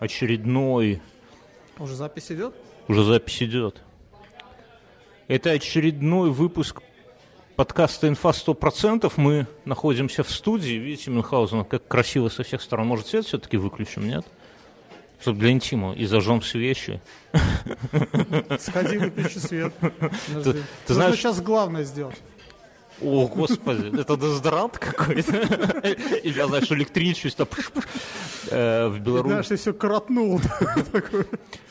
очередной... Уже запись идет? Уже запись идет. Это очередной выпуск подкаста «Инфа 100%». Мы находимся в студии. Видите, Мюнхгаузен, как красиво со всех сторон. Может, свет все-таки выключим, нет? Чтобы для интима. И зажжем свечи. Сходи, выключи свет. Ты, ты знаешь... сейчас главное сделать. О, господи, это дезодорант какой-то. И я, знаешь, электричество. Э, в Беларуси... Знаешь, все коротнул.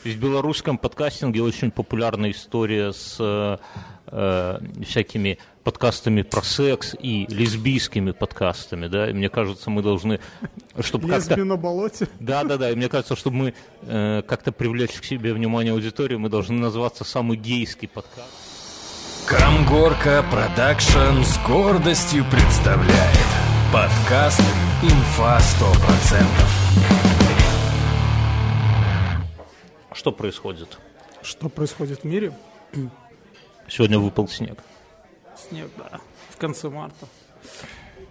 В белорусском подкастинге очень популярная история с э, всякими подкастами про секс и лесбийскими подкастами, да, и мне кажется, мы должны, чтобы как-то... на болоте? Да, да, да, и мне кажется, чтобы мы э, как-то привлечь к себе внимание аудитории, мы должны назваться самый гейский подкаст. Камгорка Production с гордостью представляет подкаст «Инфа 100%». Что происходит? Что происходит в мире? Сегодня выпал снег. Снег, да, в конце марта.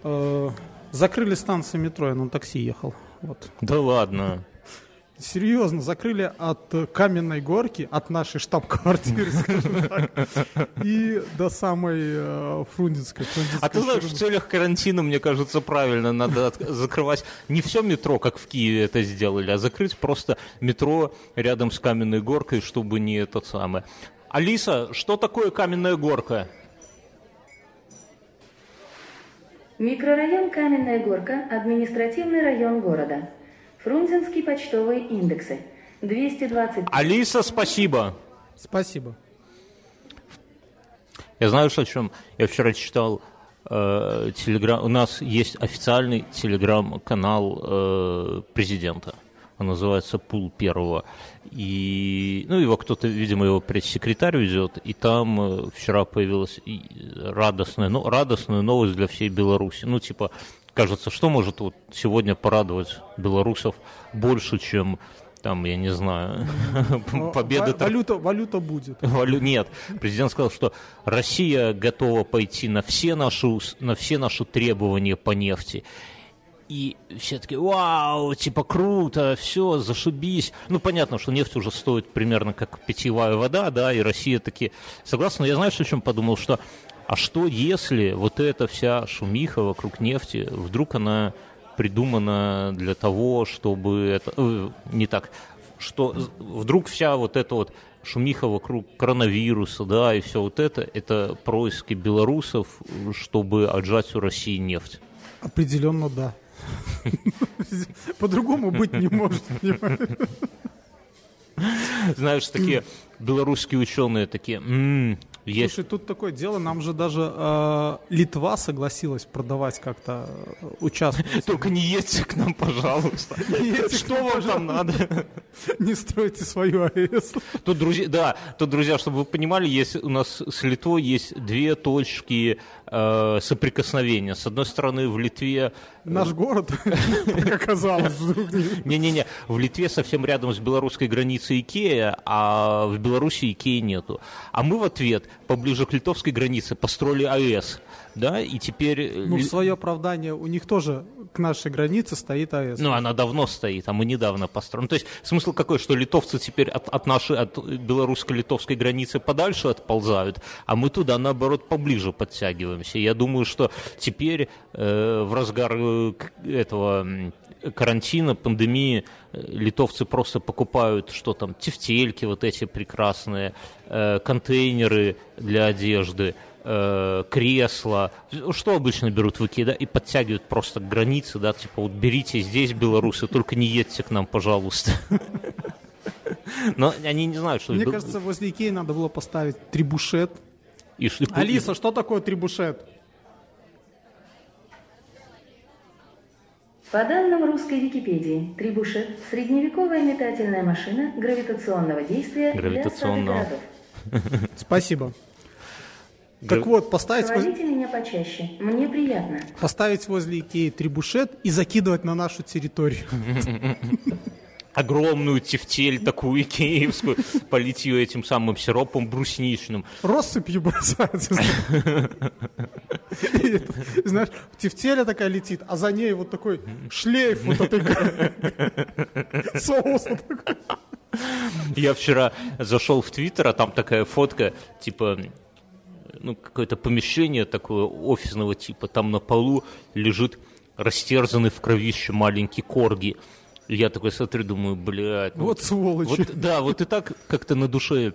Э, закрыли станцию метро, я на такси ехал. Вот. Да ладно серьезно закрыли от каменной горки, от нашей штаб-квартиры, скажем так, и до самой э, Фрунзенской. А ты знаешь, в целях карантина, мне кажется, правильно надо закрывать не все метро, как в Киеве это сделали, а закрыть просто метро рядом с каменной горкой, чтобы не это самое. Алиса, что такое каменная горка? Микрорайон Каменная Горка – административный район города. Фрунзенские почтовые индексы. 220. Алиса, спасибо. Спасибо. Я знаю, что о чем. Я вчера читал э, телеграм. У нас есть официальный телеграм-канал э, президента. Он называется Пул Первого. И, ну, его кто-то, видимо, его пресс-секретарь ведет, и там э, вчера появилась радостная, ну, радостная новость для всей Беларуси. Ну, типа, кажется, что может вот сегодня порадовать белорусов больше, чем там, я не знаю, победа... Валюта, валюта будет. Валю... Нет, президент сказал, что Россия готова пойти на все, наши, на все наши требования по нефти. И все таки вау, типа круто, все, зашибись. Ну, понятно, что нефть уже стоит примерно как питьевая вода, да, и Россия таки согласна. Я знаю, что о чем подумал, что а что если вот эта вся шумиха вокруг нефти, вдруг она придумана для того, чтобы это... Э, не так, что вдруг вся вот эта вот шумиха вокруг коронавируса, да, и все вот это, это происки белорусов, чтобы отжать у России нефть? Определенно да. По-другому быть не может. Знаешь, такие белорусские ученые такие, есть. Слушай, тут такое дело, нам же даже э, Литва согласилась продавать как-то э, участок. Только не едьте к нам, пожалуйста. Что вам там надо? Не стройте свою АЭС. Тут, друзья, да, тут, друзья, чтобы вы понимали, есть у нас с Литвой есть две точки э, соприкосновения. С одной стороны, в Литве... Наш город, как оказалось. Не-не-не, в Литве совсем рядом с белорусской границей Икея, а в Беларуси Икеи нету. А мы в ответ поближе к литовской границе построили АЭС, да, и теперь... Э, ну, в свое оправдание, у них тоже к нашей границе стоит АЭС. Ну, она давно стоит, а мы недавно построили. Ну, то есть смысл какой, что литовцы теперь от, от нашей, от белорусско-литовской границы подальше отползают, а мы туда, наоборот, поближе подтягиваемся. Я думаю, что теперь э, в разгар э, этого карантина, пандемии, э, литовцы просто покупают, что там, тефтельки вот эти прекрасные, э, контейнеры для одежды, э, кресла, что обычно берут в Икеа, да, и подтягивают просто к границе, да, типа вот берите здесь, белорусы, только не едьте к нам, пожалуйста. Но они не знают, что... Мне кажется, возле Икеи надо было поставить трибушет. И, Алиса, что такое трибушет? По данным русской Википедии, трибушет – средневековая метательная машина гравитационного действия гравитационного. для городов. Спасибо. Так вот, поставить... Возле... меня почаще, мне приятно. Поставить возле Икеи трибушет и закидывать на нашу территорию. Огромную тефтель такую икеевскую, полить ее этим самым сиропом брусничным. Россыпью бросать. И, Знаешь, тефтеля такая летит, а за ней вот такой шлейф вот этой соуса такой. Я вчера зашел в Твиттер, а там такая фотка, типа, ну, какое-то помещение такое офисного типа, там на полу лежит растерзанный в кровище маленький корги. Я такой смотрю, думаю, блядь. ну Вот сволочи. Вот, да, вот и так как-то на душе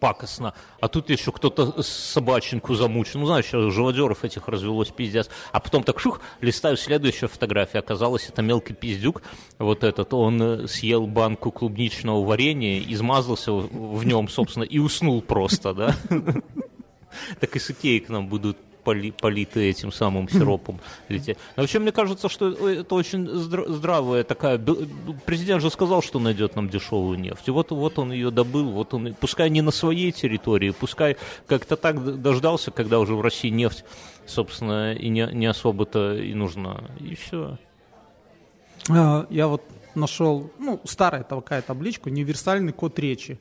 пакостно. А тут еще кто-то собаченку замучил. Ну, знаешь, живодеров этих развелось пиздец. А потом так шух, листаю следующую фотографию. Оказалось, это мелкий пиздюк. Вот этот. Он э, съел банку клубничного варенья, измазался в в нем, собственно, и уснул просто, да. Так и с Икеи к нам будут поли- политы этим самым сиропом лететь. Но вообще, мне кажется, что это очень здра- здравая такая... Президент же сказал, что найдет нам дешевую нефть. И вот, вот он ее добыл, вот он, пускай не на своей территории, пускай как-то так дождался, когда уже в России нефть, собственно, и не, не особо-то и нужна. И все. А, Я вот нашел, ну, старая такая табличка, универсальный код речи.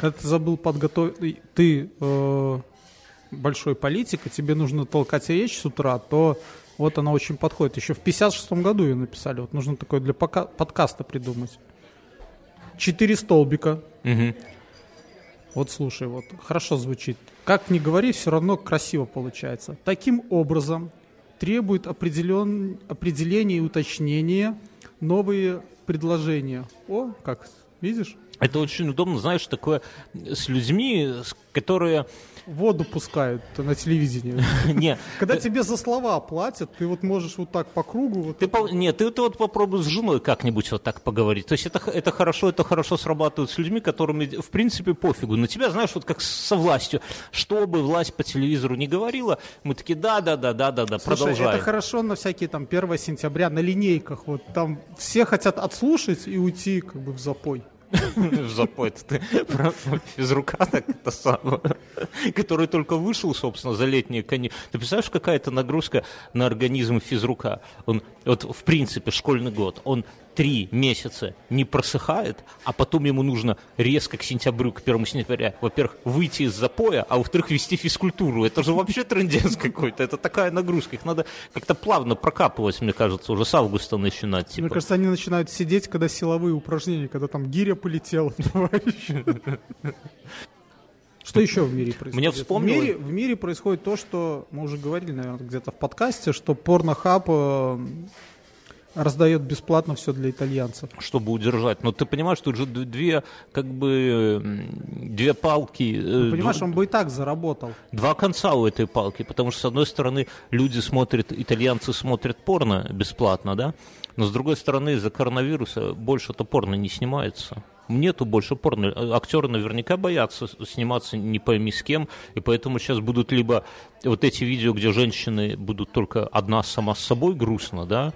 Когда ты забыл подготовить, ты э, большой политик, и тебе нужно толкать речь с утра, то вот она очень подходит. Еще в 56 году ее написали. Вот нужно такое для пока- подкаста придумать. Четыре столбика. Мгм. Вот слушай, вот хорошо звучит. Как ни говори, все равно красиво получается. Таким образом, требует определен... определения и уточнения новые предложения. О, как, видишь? Это очень удобно, знаешь, такое с людьми, которые... Воду пускают на телевидении. Не, Когда тебе за слова платят, ты вот можешь вот так по кругу. Вот Ты, пол- нет, ты, ты вот попробуй с женой как-нибудь вот так поговорить. То есть это, это хорошо, это хорошо срабатывает с людьми, которыми, в принципе, пофигу. На тебя, знаешь, вот как со властью. Что бы власть по телевизору не говорила, мы такие, да-да-да-да-да-да, Слушай, продолжаем. это хорошо на всякие там 1 сентября на линейках. Вот там все хотят отслушать и уйти как бы в запой. В запой ты про физрука так это самое, который только вышел, собственно, за летние каникулы. Ты представляешь, какая это нагрузка на организм физрука? Он, вот в принципе, школьный год, он три месяца не просыхает, а потом ему нужно резко к сентябрю, к первому сентября, во-первых, выйти из запоя, а во-вторых, вести физкультуру. Это же вообще трендец какой-то. Это такая нагрузка. Их надо как-то плавно прокапывать, мне кажется, уже с августа начинать. Мне Типа. кажется, они начинают сидеть, когда силовые упражнения, когда там гиря полетела, товарищ. Что еще в мире происходит? Мне в, вспомнилось- мире, в мире происходит то, что мы уже говорили, наверное, где-то в подкасте, что порнохаб э, раздает бесплатно все для итальянцев. чтобы удержать. Но ты понимаешь, тут же две, как бы, две палки, э, Понимаешь, дв- он бы и так заработал. два конца у этой палки, потому что, с одной стороны, люди смотрят, итальянцы смотрят порно бесплатно, да, но с другой стороны, из-за коронавируса больше-то порно не снимается. Нету больше порно. Э, Актеры наверняка боятся сниматься не пойми с кем, и поэтому сейчас будут либо вот эти видео, где женщины будут только одна сама с собой грустно, да,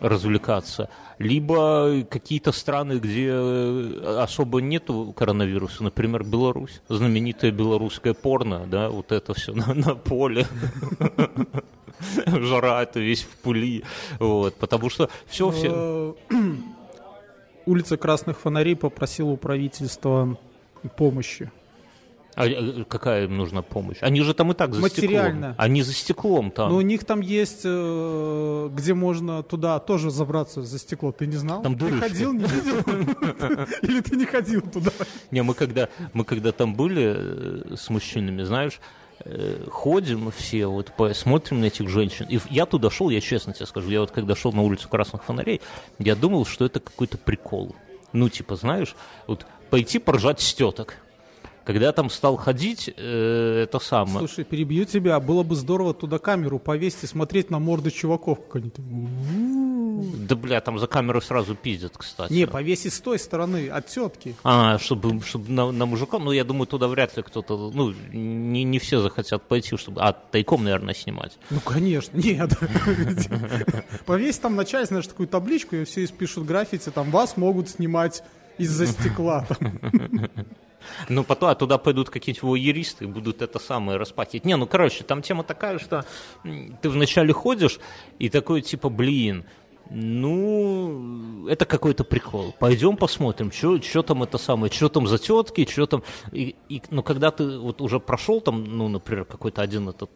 развлекаться, либо какие-то страны, где э, особо нету коронавируса, например, Беларусь, знаменитое белорусское порно, да, вот это все на, на поле. Жара это весь в пыли, вот, потому что все, все, Э, Улица Красных Фонарей попросила у правительства помощи. А, э, какая им нужна помощь? Они же там и так за Материальная. стеклом. Они за стеклом там. Но у них там есть, э, где можно туда тоже забраться за стекло. Ты не знал? Там ты дырочка. ходил, не видел? Или ты не ходил туда? Не, мы когда, мы когда там были э, с мужчинами, знаешь, э, ходим все, вот смотрим на этих женщин. И я туда шел, я честно тебе скажу, я вот когда шел на улицу Красных Фонарей, я думал, что это какой-то прикол. Ну, типа, знаешь, вот пойти поржать с теток. Когда я там стал ходить, э, это самое. Слушай, перебью тебя. Было бы здорово туда камеру повесить и смотреть на морды чуваков. как они там. Да, бля, там за камеру сразу пиздят, кстати. Не, повесить с той стороны, от тетки. А, чтобы, чтобы на, на мужика, ну, я думаю, туда вряд ли кто-то, ну, не, не все захотят пойти, чтобы, а, тайком, наверное, снимать. Ну, конечно, нет. Повесь там начать, знаешь, такую табличку, и все испишут граффити, там вас могут снимать из-за стекла. Ну, потом, а туда пойдут какие-нибудь воеристы и будут это самое распахивать. Не, ну, короче, там тема такая, что ты вначале ходишь и такой, типа, блин, ну, это какой-то прикол. Пойдем посмотрим, что там это самое, что там за тетки, что там. И, и, ну, когда ты вот уже прошел там, ну, например, какой-то один этот,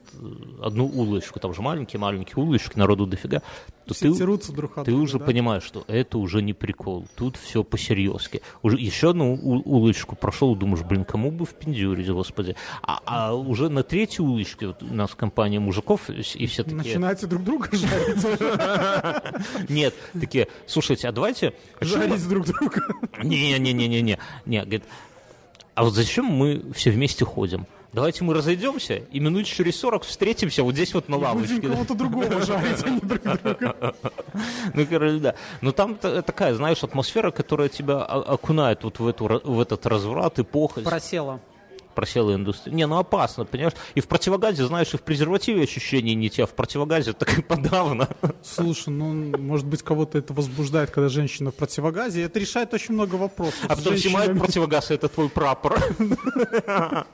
одну улочку, там же маленькие-маленькие улочки, народу дофига, то Все ты, друг от ты друга, уже да? понимаешь, что это уже не прикол, тут все по-серьезки. Уже еще одну улочку прошел, думаешь, блин, кому бы впендюрить, господи. А, а уже на третьей улочке вот у нас компания мужиков, и все такие... Начинаете друг друга жарить, Нет, такие, слушайте, а давайте... жарить друг друга. Не-не-не-не-не. Не, говорит, а вот зачем мы все вместе ходим? Давайте мы разойдемся и минут через 40 встретимся вот здесь вот на лавочке. Будем кого-то другого жарить, а не друг друга. Ну, короче, да. Но там та- такая, знаешь, атмосфера, которая тебя окунает вот в, эту, в этот разврат и похоть. Просела. Просела индустрия. Не, ну опасно, понимаешь? И в противогазе, знаешь, и в презервативе ощущения не те, а в противогазе так и подавно. Слушай, ну, может быть, кого-то это возбуждает, когда женщина в противогазе. Это решает очень много вопросов. А потом женщинами. противогаз, и это твой прапор.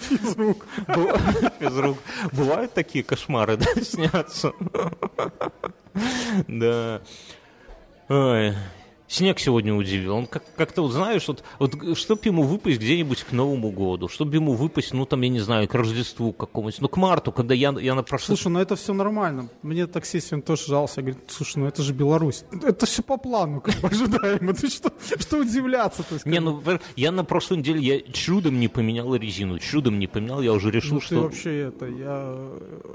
Физрук. Физрук. Бывают такие кошмары, да, снятся? Да. Ой. Снег сегодня удивил. Он как- как-то, вот знаешь, вот, вот чтоб ему выпасть где-нибудь к Новому году, чтобы ему выпасть, ну там, я не знаю, к Рождеству какому-нибудь, ну к марту, когда я, я на прошлый... Слушай, ну это все нормально. Мне таксист сегодня тоже жался. Говорит, слушай, ну это же Беларусь. Это все по плану, как бы ожидаемо. Ты что, что удивляться? То есть, Не, ну я на прошлой неделе я чудом не поменял резину, чудом не поменял, я уже решил, ну, ты что... вообще это, я...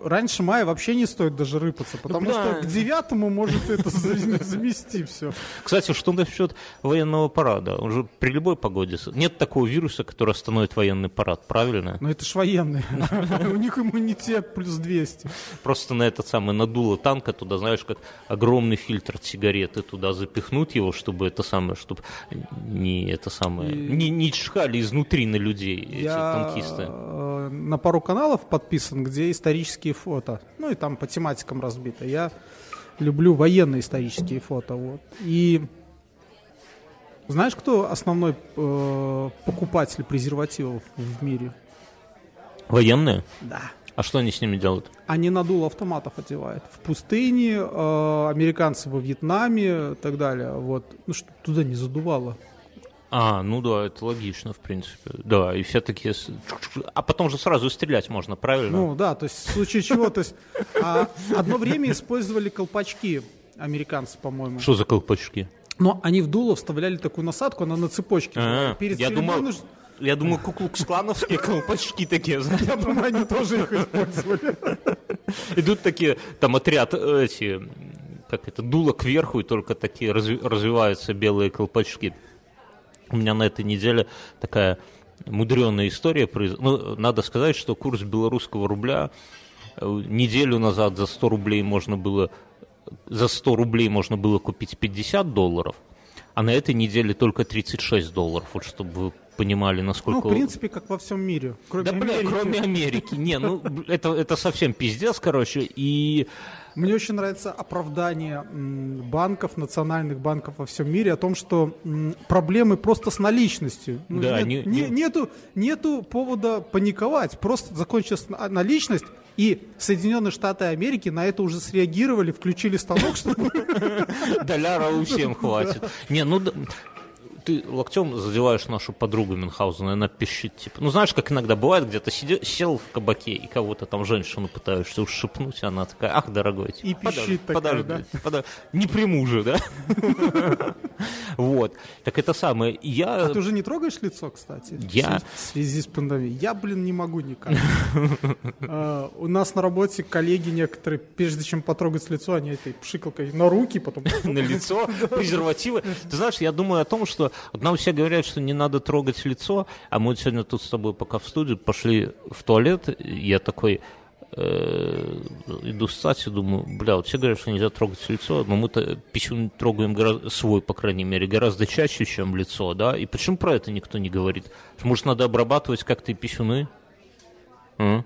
Раньше мая вообще не стоит даже рыпаться, потому да. что к девятому может это за- замести все. Кстати, что насчет военного парада? Он же при любой погоде... Нет такого вируса, который остановит военный парад, правильно? Но это ж военные. У них иммунитет плюс 200. Просто на этот самый надуло танка туда, знаешь, как огромный фильтр от сигареты туда запихнуть его, чтобы это самое, чтобы не это самое, не, не чхали изнутри на людей эти танкисты. э, на пару каналов подписан, где исторические фото. Ну и там по тематикам разбито. Я люблю военные исторические фото. Вот. И знаешь, кто основной э, покупатель презервативов в мире? Военные? Да. А что они с ними делают? Они надул автоматов одевают. В пустыне, э, американцы во Вьетнаме и так далее. Вот. Ну, что туда не задувало. А, ну да, это логично, в принципе. Да, и все такие... с- А потом же сразу стрелять можно, правильно? Ну да, то есть в случае чего, то есть а, одно время использовали колпачки американцы, по-моему. Что за колпачки? Но они в дуло вставляли такую насадку, она на цепочке. была. А, Перед я думал, нужно- я думаю, куклукс-клановские колпачки такие. Я думаю, они тоже их использовали. Идут такие, там отряд, э, эти, как это, дуло кверху, и только такие разви- развиваются белые колпачки. У меня на этой неделе такая мудреная история. произ- Ну, надо сказать, что курс белорусского рубля э, неделю назад за 100 рублей можно было за 100 рублей можно было купить 50 долларов, а на этой неделе только 36 долларов. Вот чтобы вы понимали, Ну, насколько... в принципе, как во всем мире. Кроме Да, бля, кроме Америки. Не, ну, это, это совсем пиздец, короче. И Мне очень нравится оправдание банков, национальных банков во всем мире о том, что проблемы просто с наличностью. Ну, Да, нет- не- не- не- Нету, нету повода паниковать. Просто закончилась на- наличность, и Соединенные Штаты Америки на это уже среагировали, включили станок, чтобы... доляра у всем хватит. Не, ну, ты локтем задеваешь нашу подругу Мюнхгаузена, и она пищит, типа, ну, знаешь, как иногда бывает, где-то сиде- сел в кабаке, и кого-то там женщину пытаешься ушипнуть, и она такая, ах, дорогой, типа, И подож- пищит такая, подожди, подож- не приму же, да? Вот, так это самое, я... А ты уже не трогаешь лицо, кстати? Я- В связи с пандемией. Я, блин, не могу никак. А, У нас на работе коллеги некоторые, прежде чем потрогать лицо, они этой пшикалкой на руки, потом... на лицо, презервативы. Ты знаешь, я думаю о том, что вот нам все говорят, что не надо трогать лицо, а мы вот сегодня тут с тобой пока в студию пошли в туалет, я такой э, иду ссать и думаю, бля, вот все говорят, что нельзя трогать лицо, но мы-то писюн трогаем гораздо, свой, по крайней мере, гораздо чаще, чем лицо, да, и почему про это никто не говорит? Может, надо обрабатывать как-то и писюны? А?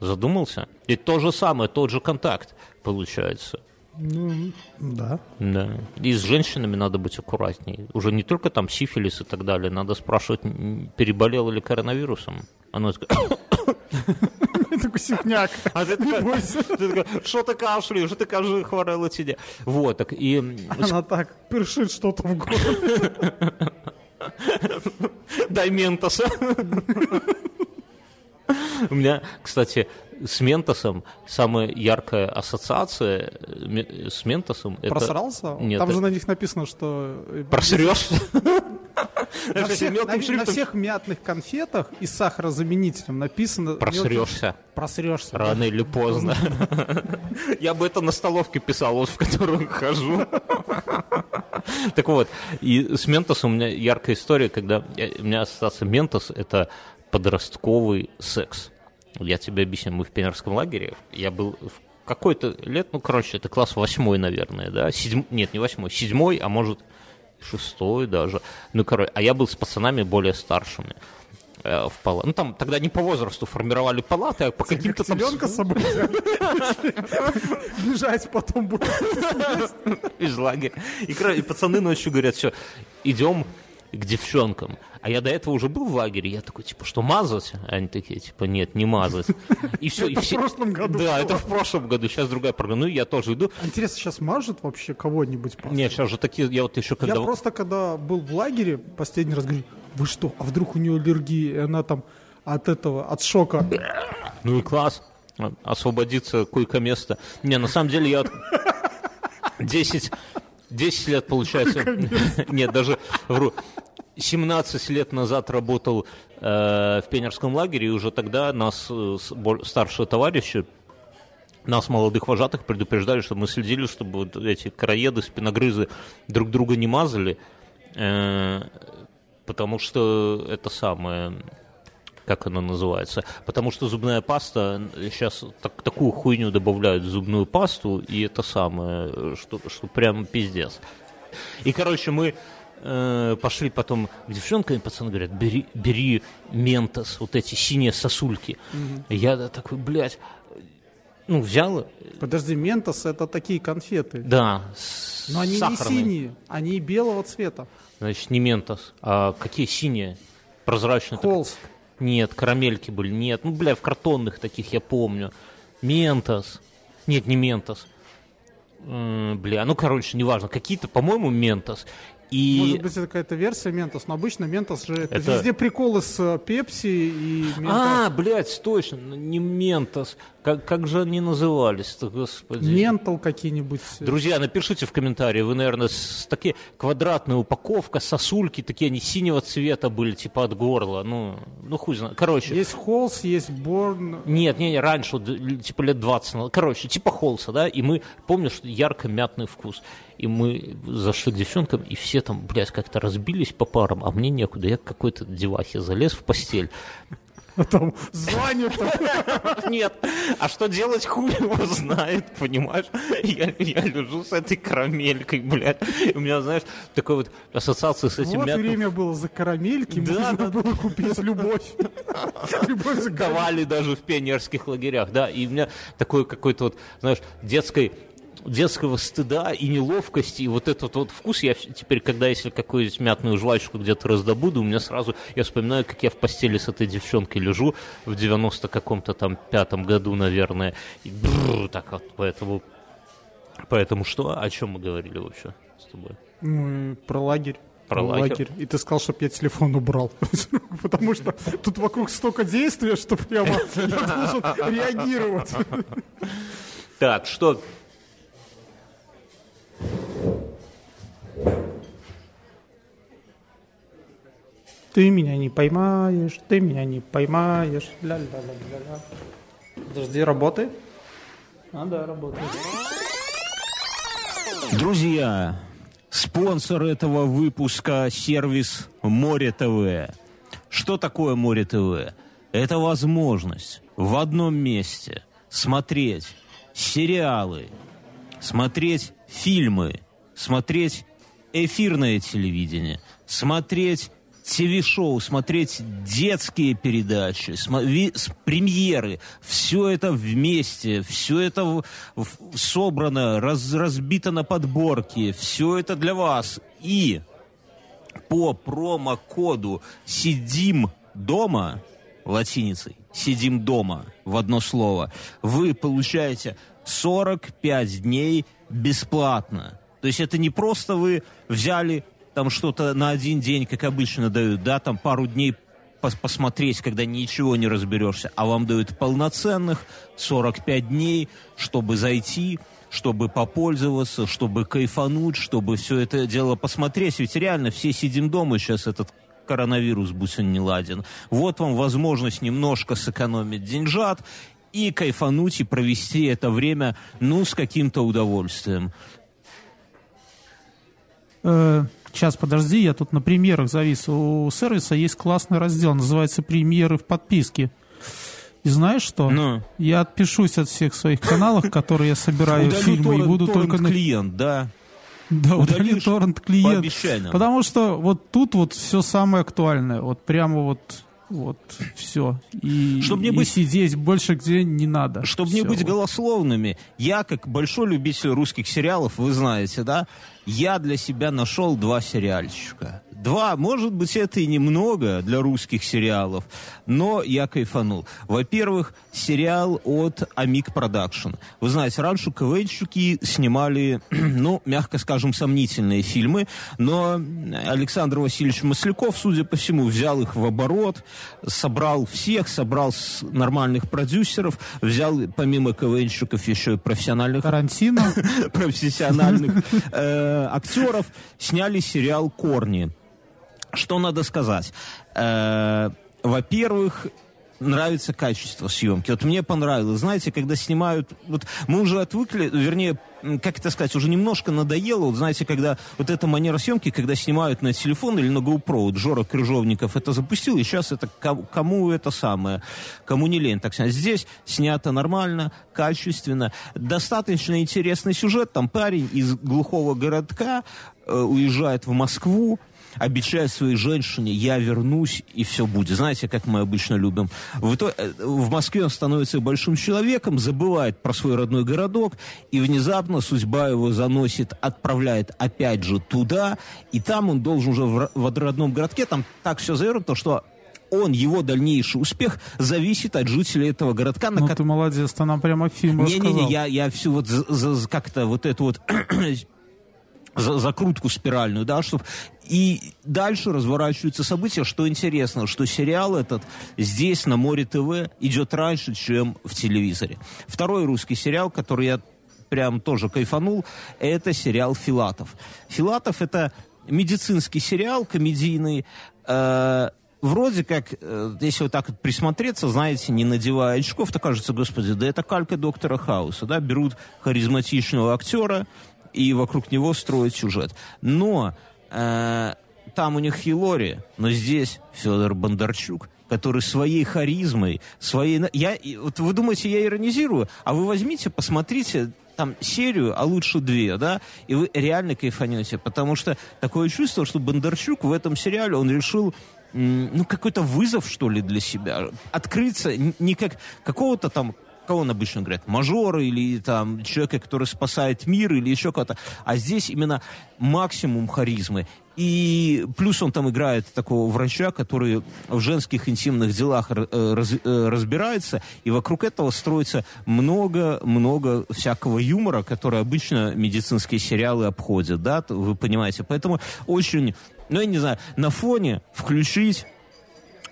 Задумался? И то же самое, тот же контакт получается. Ну, да. Да. И с женщинами надо быть аккуратнее. Уже не только там сифилис и так далее. Надо спрашивать, м, переболела ли коронавирусом. Она такая, такой сипняк. А ты такая, бойся. ты що ти кашлюєш, що ти кажи, хворела тебе. Вот, так, и Она так першит что-то в горле. дай ментоса. У меня, кстати, с ментосом самая яркая ассоциация э, с ментосом. Просрался? Нет, Там же на них написано, что... э, Просрешь? На всех, мятных конфетах и сахарозаменителем написано... просрешься. Просрешься. Рано или поздно. Я бы это на столовке писал, вот в которую хожу. Так вот, и с Ментосом у меня яркая история, когда я- у меня ассоциация Ментос – это подростковый секс. Я тебе объясню, мы в пионерском лагере, я был в какой-то лет, ну, короче, это класс восьмой, наверное, да, седьмой, нет, не восьмой, седьмой, а может, шестой даже, ну, короче, а я был с пацанами более старшими э, в палате. Ну, там тогда не по возрасту формировали палаты, а по каким-то там... Теленка с собой. Бежать потом будет. из лагеря. И пацаны ночью говорят, все, идем к девчонкам. А я до этого уже был в лагере, я такой, типа, что, мазать? Они такие, типа, нет, не мазать. И все, и Это в все... прошлом году Да, это в прошлом году, сейчас другая программа. Ну, я тоже иду. Интересно, сейчас мажет вообще кого-нибудь? Нет, сейчас же такие, я вот еще когда... Я просто, когда был в лагере, последний раз говорю, вы что, а вдруг у нее аллергия, и она там от этого, от шока. Ну и класс. Освободиться койко-место. Не, на самом деле я вот 10, 10 лет, получается. Нет, даже вру. 17 лет назад работал э, в пионерском лагере, и уже тогда нас, э, старшие товарищи, нас, молодых вожатых, предупреждали, чтобы мы следили, чтобы вот эти короеды, спиногрызы друг друга не мазали, э, потому что это самое, как она называется, потому что зубная паста, сейчас так- такую хуйню добавляют в зубную пасту, и это самое, что, что прям пиздец. И, короче, мы э, пошли потом к девчонкам, и пацаны говорят, бери, бери ментос, вот эти синие сосульки. И я такой, блядь, ну, взял, Подожди, ментос это такие конфеты. да, Но они сахарной. не синие, они белого цвета. Значит, не ментос, а какие синие? Прозрачные. так- Холст. Нет, карамельки были, нет. Ну, бля, в картонных таких я помню. Ментос. Нет, не Ментос. М, Бля, ну, короче, неважно. Какие-то, по-моему, Ментос. И... Может быть, это какая-то версия Ментос, но обычно Ментос же... Это... Это- Везде приколы с э, Пепси и Ментос. А, блядь, точно, не Ментос. Как, как же они назывались-то, господи? Ментол какие-нибудь. Друзья, напишите в комментарии, вы, наверное, с такие квадратная упаковка, сосульки, такие они синего цвета были, типа от горла. Ну, ну хуй знает. Короче, Есть Холс, есть Борн. Нет, не, не, раньше, типа лет 20 назад. Короче, типа холса, да, и мы, помню, что ярко-мятный вкус. И мы зашли к девчонкам, и все там, блядь, как-то разбились по парам, а мне некуда. Я к какой-то девахе залез в постель. А там звонит. Нет, а что делать, хуй его знает, понимаешь? Я, я лежу с этой карамелькой, блядь. И у меня, знаешь, такой вот ассоциация с этим Вот мятным время было за карамельки, Да, можно было купить любовь. Любовь за давали даже в пионерских лагерях, да, и у меня такой какой-то вот, знаешь, детской детского стыда и неловкости, и вот этот вот вкус, я теперь, когда если какую-нибудь мятную жвачку где-то раздобуду, у меня сразу, я вспоминаю, как я в постели с этой девчонкой лежу в 90 каком-то там пятом году, наверное, и бррр, так вот, поэтому, поэтому что, о чем мы говорили вообще с тобой? Ну, и про лагерь. Про лагерь. И ты сказал, чтобы я телефон убрал. Потому что тут вокруг столько действия, что прямо я должен реагировать. Так, что Ты меня не поймаешь, ты меня не поймаешь. Ля-ля-ля-ля-ля. Подожди, работает? А, да, работает. Друзья, спонсор этого выпуска – сервис Море ТВ. Что такое Море ТВ? Это возможность в одном месте смотреть сериалы, смотреть фильмы, смотреть эфирное телевидение, смотреть ТВ-шоу, смотреть детские передачи, премьеры. Все это вместе, все это собрано, раз- разбито на подборки. Все это для вас. И по промокоду «Сидим дома» латиницей сидим дома, в одно слово, вы получаете 45 дней бесплатно. То есть это не просто вы взяли там что-то на один день, как обычно дают, да, там пару дней пос посмотреть, когда ничего не разберешься, а вам дают полноценных 45 дней, чтобы зайти, чтобы попользоваться, чтобы кайфануть, чтобы все это дело посмотреть. Ведь реально все сидим дома сейчас этот коронавирус, будь он не ладен. Вот вам возможность немножко сэкономить деньжат и кайфануть, и провести это время, ну, с каким-то удовольствием. Э, сейчас, подожди, я тут на примерах завис. У сервиса есть классный раздел, называется «Премьеры в подписке». И знаешь что? Ну. Я отпишусь от всех своих каналов, которые я собираю фильмы, и буду только на... клиент, да. Да, удали торрент по клиент. обещаниям. Потому что вот тут вот все самое актуальное. Вот прямо вот вот все. И, Чтоб не и быть- сидеть больше где не надо. Чтобы не Всё, быть вот. голословными, я, как большой любитель русских сериалов, вы знаете, да, я для себя нашел два сериальчика. Два, может быть, это и немного для русских сериалов, но я кайфанул. Во-первых, сериал от Амик Production. Вы знаете, раньше КВНщики снимали, ну, мягко скажем, сомнительные фильмы, но Александр Васильевич Масляков, судя по всему, взял их в оборот, собрал всех, собрал нормальных продюсеров, взял помимо КВНщиков еще и профессиональных Тарантино. профессиональных э, актеров, сняли сериал «Корни». Что надо сказать? Э, во-первых, нравится качество съемки. Вот мне понравилось. Знаете, когда снимают... Вот мы уже отвыкли, вернее, как это сказать, уже немножко надоело. Вот знаете, когда вот эта манера съемки, когда снимают на телефон или на GoPro. Вот Жора Крыжовников это запустил, и сейчас это ко- кому это самое, кому не лень так снять. Здесь снято нормально, качественно. Достаточно интересный сюжет. Там парень из глухого городка э, уезжает в Москву, обещает своей женщине, я вернусь, и все будет. Знаете, как мы обычно любим. В, итоге, э, в Москве он становится большим человеком, забывает про свой родной городок, и внезапно судьба его заносит, отправляет опять же туда, и там он должен уже в, в родном городке, там так все завернуто, что он, его дальнейший успех зависит от жителей этого городка, на Ну ты молодец, ты нам прямо фильм не-не-не, я, я всю вот как-то вот эту вот закрутку спиральную, да, чтобы... И дальше разворачиваются события, что интересно, что сериал этот здесь, на Море ТВ, идет раньше, чем в телевизоре. Второй русский сериал, который я прям тоже кайфанул, это сериал «Филатов». «Филатов» — это медицинский сериал комедийный, э, Вроде как, э, если вот так вот присмотреться, знаете, не надевая очков, то кажется, господи, да это калька доктора Хауса, да, берут харизматичного актера и вокруг него строят сюжет. Но э, там у них Хилори, но здесь Федор Бондарчук, который своей харизмой, своей... Я, вот вы думаете, я иронизирую, а вы возьмите, посмотрите там серию, а лучше две, да, и вы реально кайфанете, потому что такое чувство, что Бондарчук в этом сериале, он решил ну, какой-то вызов, что ли, для себя. Открыться не как какого-то там кого он обычно говорит, мажора или там человека, который спасает мир или еще кого-то. А здесь именно максимум харизмы. И плюс он там играет такого врача, который в женских интимных делах э, раз- э, разбирается, и вокруг этого строится много-много всякого юмора, который обычно медицинские сериалы обходят, да, вы понимаете. Поэтому очень, ну, я не знаю, на фоне включить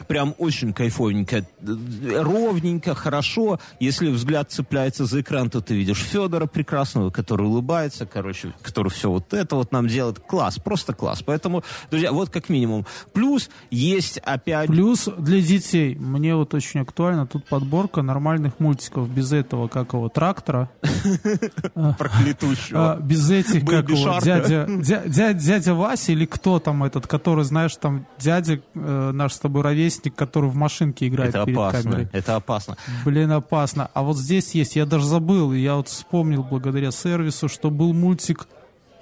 прям очень кайфовенько, ровненько, хорошо. Если взгляд цепляется за экран, то ты видишь Федора прекрасного, который улыбается, короче, который все вот это вот нам делает. Класс, просто класс. Поэтому, друзья, вот как минимум. Плюс есть опять... Плюс для детей. Мне вот очень актуально тут подборка нормальных мультиков без этого, как его, трактора. проклятущего. А, без этих, как его, дядя, дя- дя- дядя Вася или кто там этот, который, знаешь, там дядя э, наш с тобой ровесник, который в машинке играет это перед опасно, камерой. это опасно. Блин, опасно. А вот здесь есть, я даже забыл, я вот вспомнил благодаря сервису, что был мультик,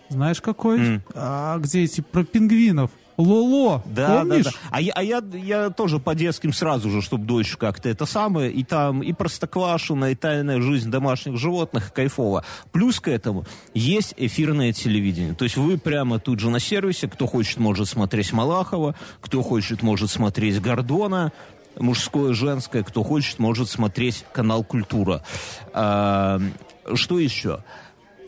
знаешь какой? М. А, где эти про пингвинов? Лоло, Да, помнишь? да, да. А я, а я, я тоже по детским сразу же, чтобы дочь как-то это самое, и там и простоквашина, и тайная жизнь домашних животных, кайфово. Плюс к этому есть эфирное телевидение. То есть вы прямо тут же на сервисе, кто хочет, может смотреть Малахова, кто хочет, может смотреть Гордона, мужское, женское, кто хочет, может смотреть канал «Культура». А, что еще?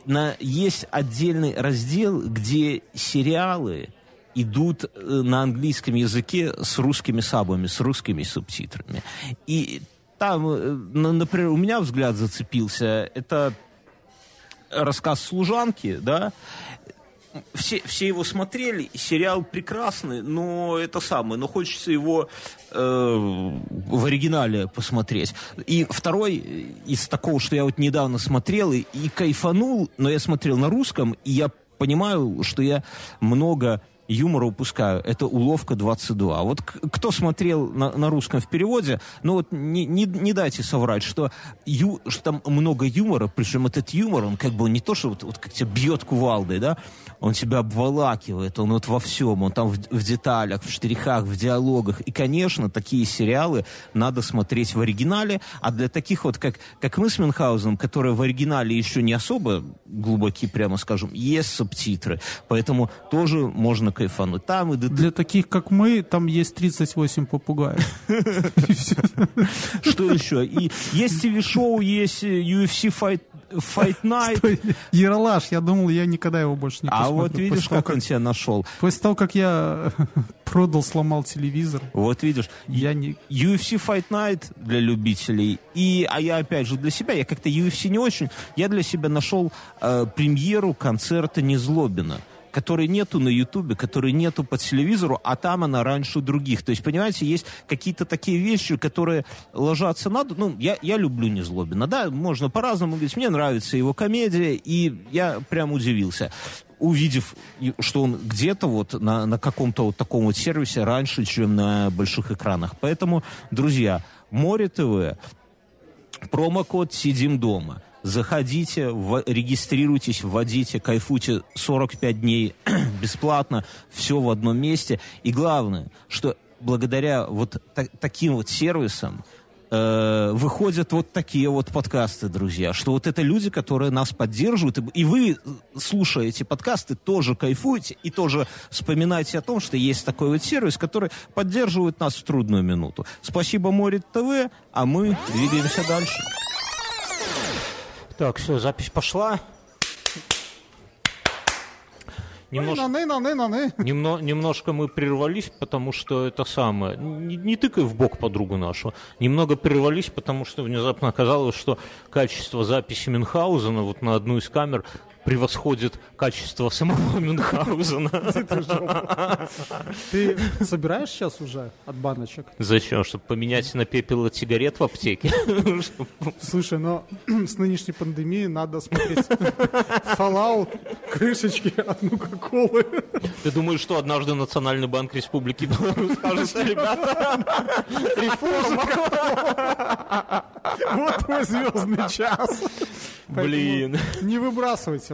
На, есть отдельный раздел, где сериалы идут э, на английском языке с русскими сабами, с русскими субтитрами. И там, э, например, у меня взгляд зацепился, это рассказ служанки, да, все, все его смотрели, сериал прекрасный, но это самое, но хочется его э, в оригинале посмотреть. И второй из такого, что я вот недавно смотрел и, и кайфанул, но я смотрел на русском, и я понимаю, что я много юмора упускаю. Это уловка 22. Вот кто смотрел на, на русском в переводе, ну вот не, не, не дайте соврать, что, ю, что там много юмора, причем этот юмор, он как бы не то, что вот, вот как тебя бьет кувалдой, да, он тебя обволакивает, он вот во всем, он там в, в деталях, в штрихах, в диалогах. И, конечно, такие сериалы надо смотреть в оригинале, а для таких вот, как, как мы с Мюнхгаузеном, которые в оригинале еще не особо глубокие, прямо скажем, есть субтитры, поэтому тоже можно кайфануть. Там и... Для таких, как мы, там есть 38 попугаев. Что еще? И есть ТВ-шоу, есть UFC Fight Fight Night. Ералаш, я думал, я никогда его больше не посмотрю. А вот видишь, как он тебя нашел. После того, как я продал, сломал телевизор. Вот видишь, я не... UFC Fight Night для любителей. И, а я опять же для себя, я как-то UFC не очень, я для себя нашел э, премьеру концерта Незлобина которой нету на Ютубе, которой нету по телевизору, а там она раньше других. То есть, понимаете, есть какие-то такие вещи, которые ложатся на... Ну, я, я люблю Незлобина, да, можно по-разному говорить. Мне нравится его комедия, и я прям удивился увидев, что он где-то вот на, на каком-то вот таком вот сервисе раньше, чем на больших экранах. Поэтому, друзья, Море ТВ, промокод «Сидим дома». Заходите, регистрируйтесь, вводите, кайфуйте 45 дней бесплатно, все в одном месте. И главное, что благодаря вот та, таким вот сервисам э, выходят вот такие вот подкасты, друзья, что вот это люди, которые нас поддерживают, и, и вы, слушая эти подкасты, тоже кайфуете и тоже вспоминаете о том, что есть такой вот сервис, который поддерживает нас в трудную минуту. Спасибо Море ТВ, а мы двигаемся дальше. Так, все, запись пошла. Немножко, наны, наны, наны. Немно, немножко мы прервались, потому что это самое. Не, не тыкай в бок подругу нашу. Немного прервались, потому что внезапно оказалось, что качество записи Мюнхгаузена вот на одну из камер превосходит качество самого Мюнхгаузена. Ты собираешь сейчас уже от баночек? Зачем? Чтобы поменять на пепел от сигарет в аптеке? Слушай, но с нынешней пандемией надо смотреть Fallout, крышечки от Нука-Колы. Ты думаешь, что однажды Национальный банк Республики Беларусь скажет, ребята, реформа. Вот твой звездный час. Блин. Не выбрасывайте.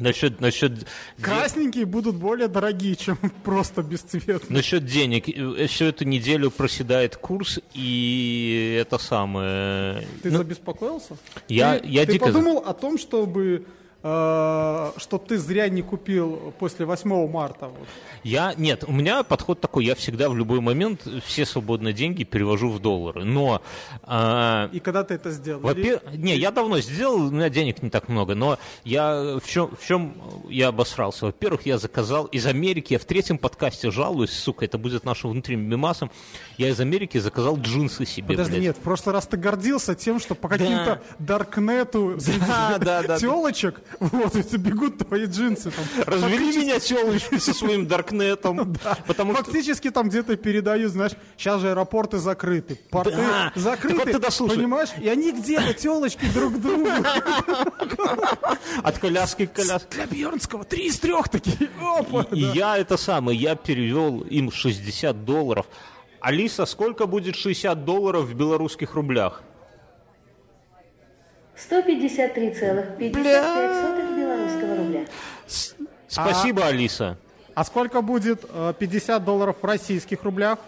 Насчет, насчет... Красненькие будут более дорогие, чем просто бесцветные. Насчет денег. Э, Всю эту неделю проседает курс, и это самое... Ты ну, забеспокоился? Я, ты, я ты дико... подумал о том, чтобы что ты зря не купил после 8 марта? Вот. Я, нет, у меня подход такой, я всегда в любой момент все свободные деньги перевожу в доллары, но... Э, И когда ты это сделал? Во-первых, не, я давно сделал, у меня денег не так много, но я в чем, в чем я обосрался? Во-первых, я заказал из Америки, я в третьем подкасте жалуюсь, сука, это будет нашим внутренним мемасом, я из Америки заказал джинсы себе, Подожди, блядь. нет, в прошлый раз ты гордился тем, что по каким-то даркнету Да, да, да. телочек, вот, это бегут твои джинсы. Там. Развели Фактически- меня телочкой со своим даркнетом. Потому что... Фактически там где-то передают, знаешь, сейчас же аэропорты закрыты, порты Да. закрыты, Так вот ты дослушай. понимаешь? И они где-то, телочки друг другу. От коляски к коляске. Для Бьернского три из трех такие. Опа, И да. я это самое, я перевел им 60 долларов. Алиса, сколько будет 60 долларов в белорусских рублях? 153,55 белорусского рубля. Спасибо, Алиса. А сколько будет э, 50 долларов в российских рублях?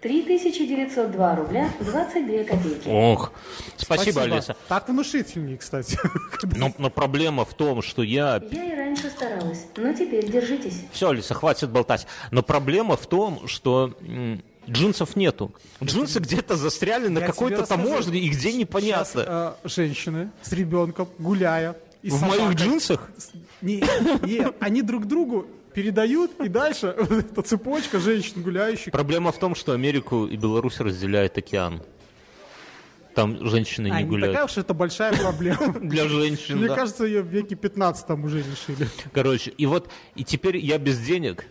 3902 рубля 22 копейки. Ох, спасибо, Алиса. Так внушительнее, кстати. Но, но проблема в том, что я... Я и раньше старалась, но теперь держитесь. Все, Алиса, хватит болтать. Но проблема в том, что Джинсов нету. Джинсы где-то застряли на какой-то таможне, и где непонятно. Сейчас, э, женщины с ребенком, гуляя. и В моих собакой. джинсах? Не, не, они друг другу передают, и дальше вот эта цепочка женщин гуляющих. Проблема в том, что Америку и Беларусь разделяет океан. Там женщины А, не не гуляют. такая уж это большая проблема. Для женщин, Мне да. кажется, ее в веке 15 уже решили. Короче, и вот, и теперь я без денег,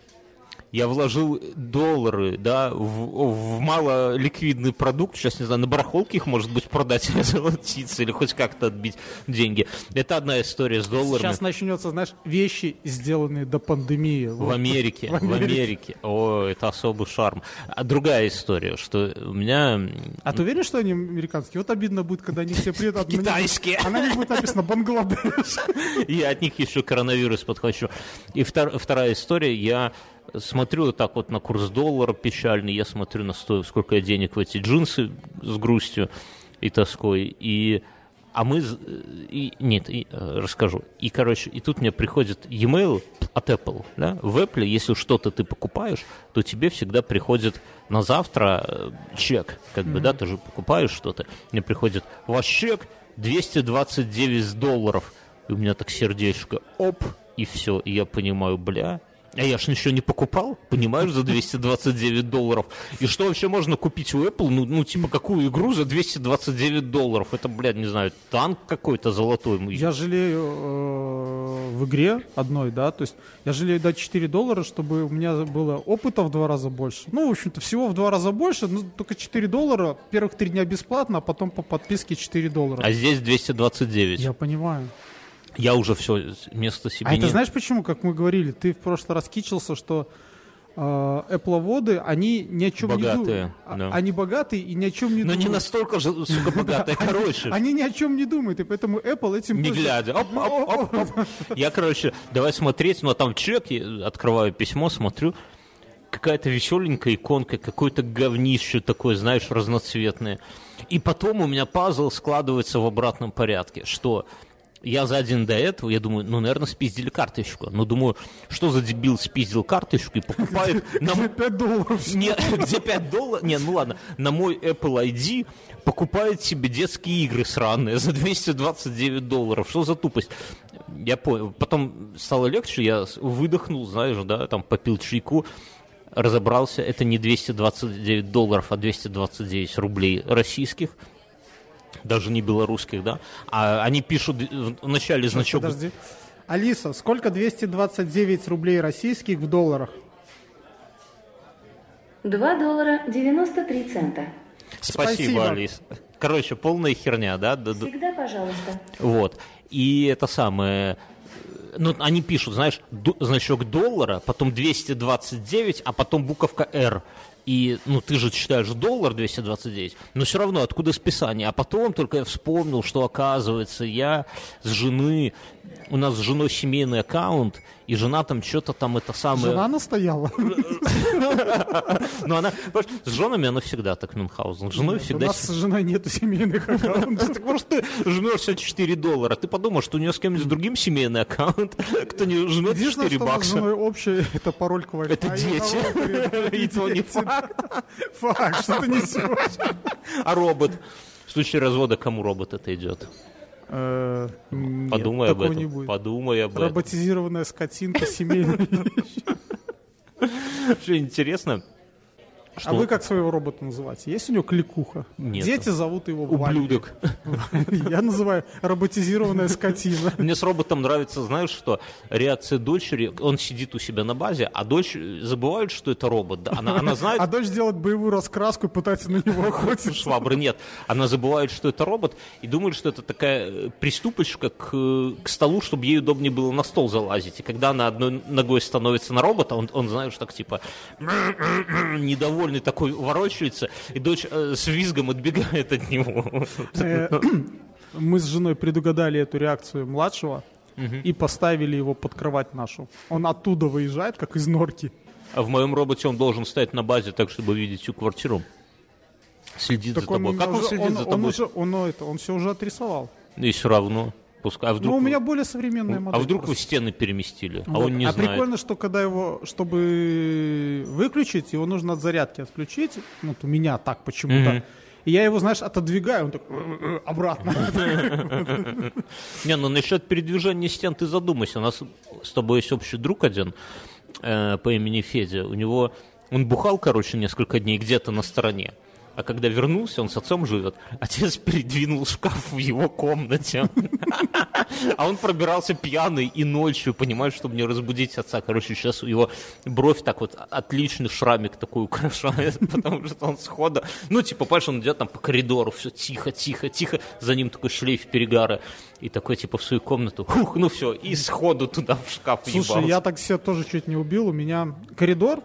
я вложил доллары, да, в, в малоликвидный продукт, сейчас, не знаю, на барахолке их, может быть, продать, золотиться или хоть как-то отбить деньги. Это одна история с долларами. Сейчас начнется, знаешь, вещи, сделанные до пандемии. В Америке, в Америке. О, это особый шарм. А другая история, что у меня... А ты уверен, что они американские? Вот обидно будет, когда они все приедут. а Китайские. А на них будет написано Бангладеш. Я от них еще коронавирус подхвачу. И втор- вторая история, я смотрю вот так вот на курс доллара печальный, я смотрю на сто, сколько я денег в эти джинсы с грустью и тоской, и а мы, з- и, нет, и, э, расскажу. И, короче, и тут мне приходит e-mail от Apple, да, в Apple, если что-то ты покупаешь, то тебе всегда приходит на завтра э, чек, как бы, да, ты же покупаешь что-то, мне приходит ваш чек 229 долларов, и у меня так сердечко, оп, и все, и я понимаю, бля, а я ж ничего не покупал, понимаешь, за 229 долларов. И что вообще можно купить у Apple? Ну, ну типа, какую игру за 229 долларов? Это, блядь, не знаю, танк какой-то золотой. Я жалею э, в игре одной, да, то есть я жалею дать 4 доллара, чтобы у меня было опыта в два раза больше. Ну, в общем-то, всего в два раза больше, но только 4 доллара, первых три дня бесплатно, а потом по подписке 4 доллара. А здесь 229. Я, Я уже все, место себе А это не- знаешь почему, как мы говорили, ты в прошлый раз кичился, что э, Apple-воды, они ни о чем не Богатые, думают. А- да. Они богатые и ни о чем не Но думают. не настолько же, сука, богатая, короче. Они ни о чем не думают, и поэтому Apple этим Не глядя. Оп, оп, оп, оп. Я, короче, давай смотреть, ну а там чек, я открываю письмо, смотрю, какая-то веселенькая иконка, какое-то говнище такое, знаешь, разноцветное. И потом у меня пазл складывается в обратном порядке, что я за день до этого, я думаю, ну, наверное, спиздили карточку. Ну, думаю, что за дебил спиздил карточку и покупает на, м- 5 долларов. не, где 5 долларов? Не, ну ладно, на мой Apple ID покупает себе детские игры сраные за 229 долларов. Что за тупость? Я понял. Потом стало легче, я выдохнул, знаешь, да, там попил чайку, разобрался, это не 229 долларов, а 229 рублей российских, даже не белорусских, да. А они пишут в начале значок... Подожди. Алиса, сколько 229 рублей российских в долларах? 2 доллара 93 цента. Спасибо, Спасибо. Алис. Короче, полная херня, да? да, да. Всегда пожалуйста. Вот. И это самое... Ну, они пишут, знаешь, значок доллара, потом 229, а потом буковка «Р». И, ну, ты же читаешь доллар 229, но все равно откуда списание? А потом только я вспомнил, что, оказывается, я с жены... У нас с женой семейный аккаунт, и жена там что-то там это самое... Жена настояла. Ну, она... С женами она всегда так, Мюнхгаузен. С женой У всегда... нас с женой нету семейных аккаунтов. Так может, ты жмешь 4 доллара. Ты подумал, что у нее с кем-нибудь другим семейный аккаунт, кто не жмет Единственное, 4 что у нас с бакса. женой общее, это пароль к Wi-Fi. Это дети. И то не факт. Факт, что ты несешь. А робот? В случае развода кому робот это идет? Э, нет, Подумай об этом. не будет. Подумай об этом. Роботизированная скотинка семейная. Что интересно, А вы как своего робота называете? Есть у него кликуха? Нет. Дети зовут его Валькой. ублюдок. Я называю роботизированная скотина. Мне с роботом нравится, знаешь что, реакция дочери, он сидит у себя на базе, а дочь забывает, что это робот. Она, она знает, А дочь делает боевую раскраску и пытается на него охотиться. швабры нет. Она забывает, что это робот, и думает, что это такая э, приступочка к, э, к столу, чтобы ей удобнее было на стол залазить. И когда она одной ногой становится на робота, он, он знаешь, так типа недовольный такой ворочается, и дочь э, с визгом отбегает от него. Э, Мы с женой предугадали эту реакцию младшего и поставили его под кровать нашу. Он оттуда выезжает, как из норки. А в моем роботе он должен стоять на базе так, чтобы видеть всю квартиру. Следит за Так он, тобой. Как он уже- следит он- за он тобой? уже, он, это, он все уже отрисовал. И все равно. Пускай, а вдруг, Ну, у вы- меня более современная а модель. вдруг вы просто. стены переместили, а Вот. он не а знает. прикольно, что когда его, чтобы выключить, его нужно от зарядки отключить. Вот у меня так почему-то. Мгм. И я его, знаешь, отодвигаю, он так «Э, обратно. Не, ну насчет передвижения стен ты задумайся. У нас с тобой есть общий друг один э, по имени Федя. У него он бухал, короче, несколько дней где-то на стороне. А когда вернулся, он с отцом живет. Отец передвинул шкаф в его комнате. А он пробирался пьяный и ночью, понимаешь, чтобы не разбудить отца. Короче, сейчас его бровь так вот отличный шрамик такой украшает, потому что он схода... Ну, типа, понимаешь, он идет там по коридору, все тихо, тихо, тихо, за ним такой шлейф перегара. И такой, типа, в свою комнату, хух, ну все, и сходу туда в шкаф Слушай, ебался. я так себя тоже чуть не убил. У меня коридор,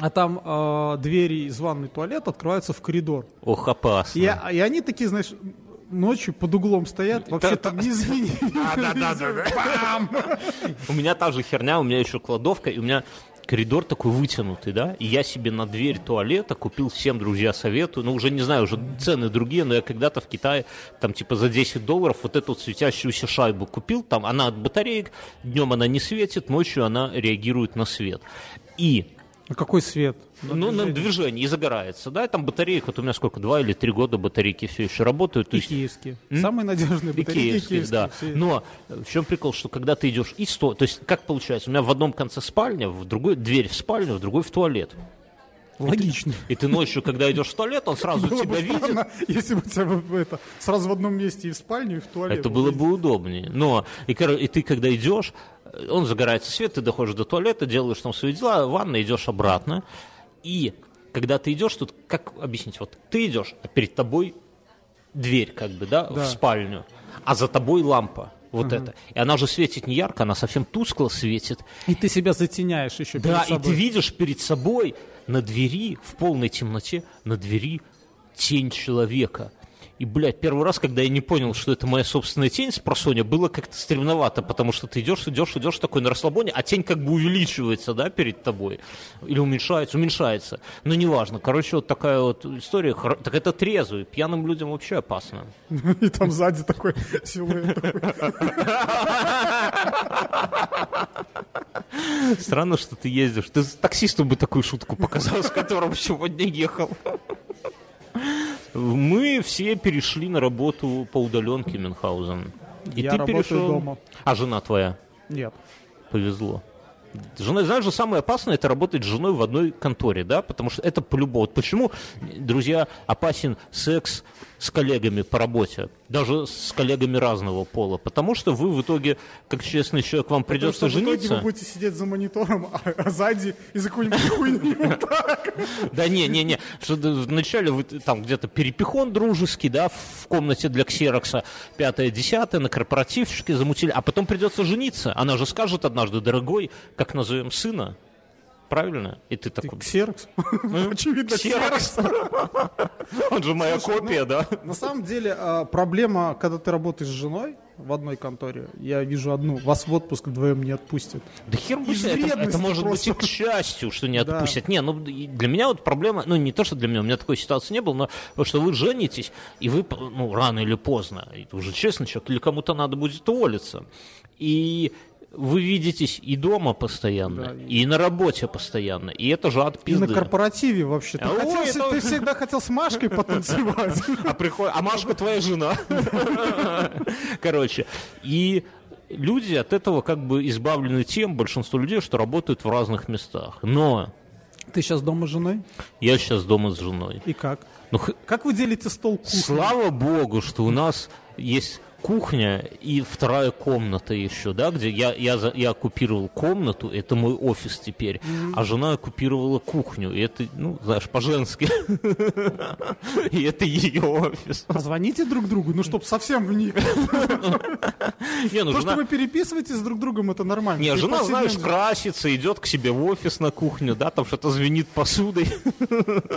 а там э, двери из ванной туалет открываются в коридор. Ох, опасно. И, и они такие, знаешь, ночью под углом стоят, вообще там не изменили. У меня та же херня, у меня еще кладовка, и у меня коридор такой вытянутый, да, и я себе на дверь туалета купил всем, друзья, советую, ну, уже не знаю, уже цены другие, но я когда-то в Китае, там, типа, за 10 долларов вот эту вот светящуюся шайбу купил, там, она от батареек, днем она не светит, ночью она реагирует на свет. И На какой свет? ну, на движение и загорается, да, и там батареек, вот у меня сколько, два или три года батарейки все еще работают, И есть киевские. Самые надежные и батарейки киевские, киевские. да. все. Но э, в чем прикол, что когда ты идешь и сто, то есть как получается, у меня в одном конце спальня, в другой дверь в спальню, в другой в туалет. Логично. И ты ночью, когда идешь в туалет, он сразу Было бы тебя видит. странно, если бы тебя бы это, сразу в одном месте и в спальню, и в туалет. Это было бы удобнее. Но и, и ты, когда идешь, он загорается свет, ты доходишь до туалета, делаешь там свои дела, в ванной идешь обратно. И когда ты идешь, тут как объяснить? Вот ты идешь, а перед тобой дверь, как бы, да, Да. в спальню, а за тобой лампа. Вот это. И она же светит не ярко, она совсем тускло светит. И ты себя затеняешь еще Да, перед и ты собой. видишь перед собой на двери, в полной темноте, на двери тень человека. И, блядь, первый раз, когда я не понял, что это моя собственная тень с просоня, было как-то стремновато, потому что ты идешь, идешь, идешь такой на расслабоне, а тень как бы увеличивается, да, перед тобой. Или уменьшается, уменьшается. Но неважно. Короче, вот такая вот история. Так это трезвый. Пьяным людям вообще опасно. И там сзади такой силуэт. Странно, что ты ездишь. Ты таксисту бы такую шутку показал, с которым сегодня ехал. Мы все перешли на работу по удаленке, Мюнхгаузен. И Я ты работаю перешел... дома. А жена твоя? Нет. Повезло. Жена, знаешь же, самое опасное это работать с женой в одной конторе, да, потому что это по-любому. Вот почему, друзья, опасен секс с коллегами по работе, даже с коллегами разного пола, потому что вы в итоге, как честный человек, вам придется Потому что в итоге жениться. вы будете сидеть за монитором, а, а сзади из-за какой-нибудь хуйни вот так. Да не, не, не, что вначале вы там где-то перепихон дружеский, да, в комнате для ксерокса, пятое, десятое, на корпоративчике замутили, а потом придется жениться. Она же скажет однажды, дорогой, как назовем сына, правильно? И ты такой, ксерокс? Очевидно, ксерокс. Он же моя копия, да? На самом деле, а, проблема, когда ты работаешь с женой в одной конторе, я вижу одну, вас в отпуск вдвоем не отпустят. Да хер бы это, это может быть и просто. к счастью, что не Да. отпустят. Не, ну для меня вот проблема, ну не то, что для меня, у меня такой ситуации не было, но что вы женитесь, и вы, ну, рано или поздно, ты уже честный человек, или кому-то надо будет уволиться. И вы видитесь и дома постоянно, Да, и... на работе постоянно, и это же от И на пизды. корпоративе вообще. Ты, Ой, хотел с- это- ты всегда хотел с Машкой потанцевать. А, приход... а Машка твоя жена. Короче, и люди от этого как бы избавлены тем, большинство людей, что работают в разных местах. Но Ты сейчас дома с женой? я сейчас дома с женой. И как? Ну, Как вы делите стол кухни? слава богу, что у нас есть кухня и вторая комната еще, да, где я, я, я оккупировал комнату, это мой офис теперь, а жена оккупировала кухню, и это, ну, знаешь, по-женски. И это ее офис. Позвоните друг другу, ну, чтобы совсем вник. Не, ну, То, что вы переписываетесь друг другом, это нормально. Не, жена, знаешь, красится, идет к себе в офис на кухню, да, там что-то звенит посудой.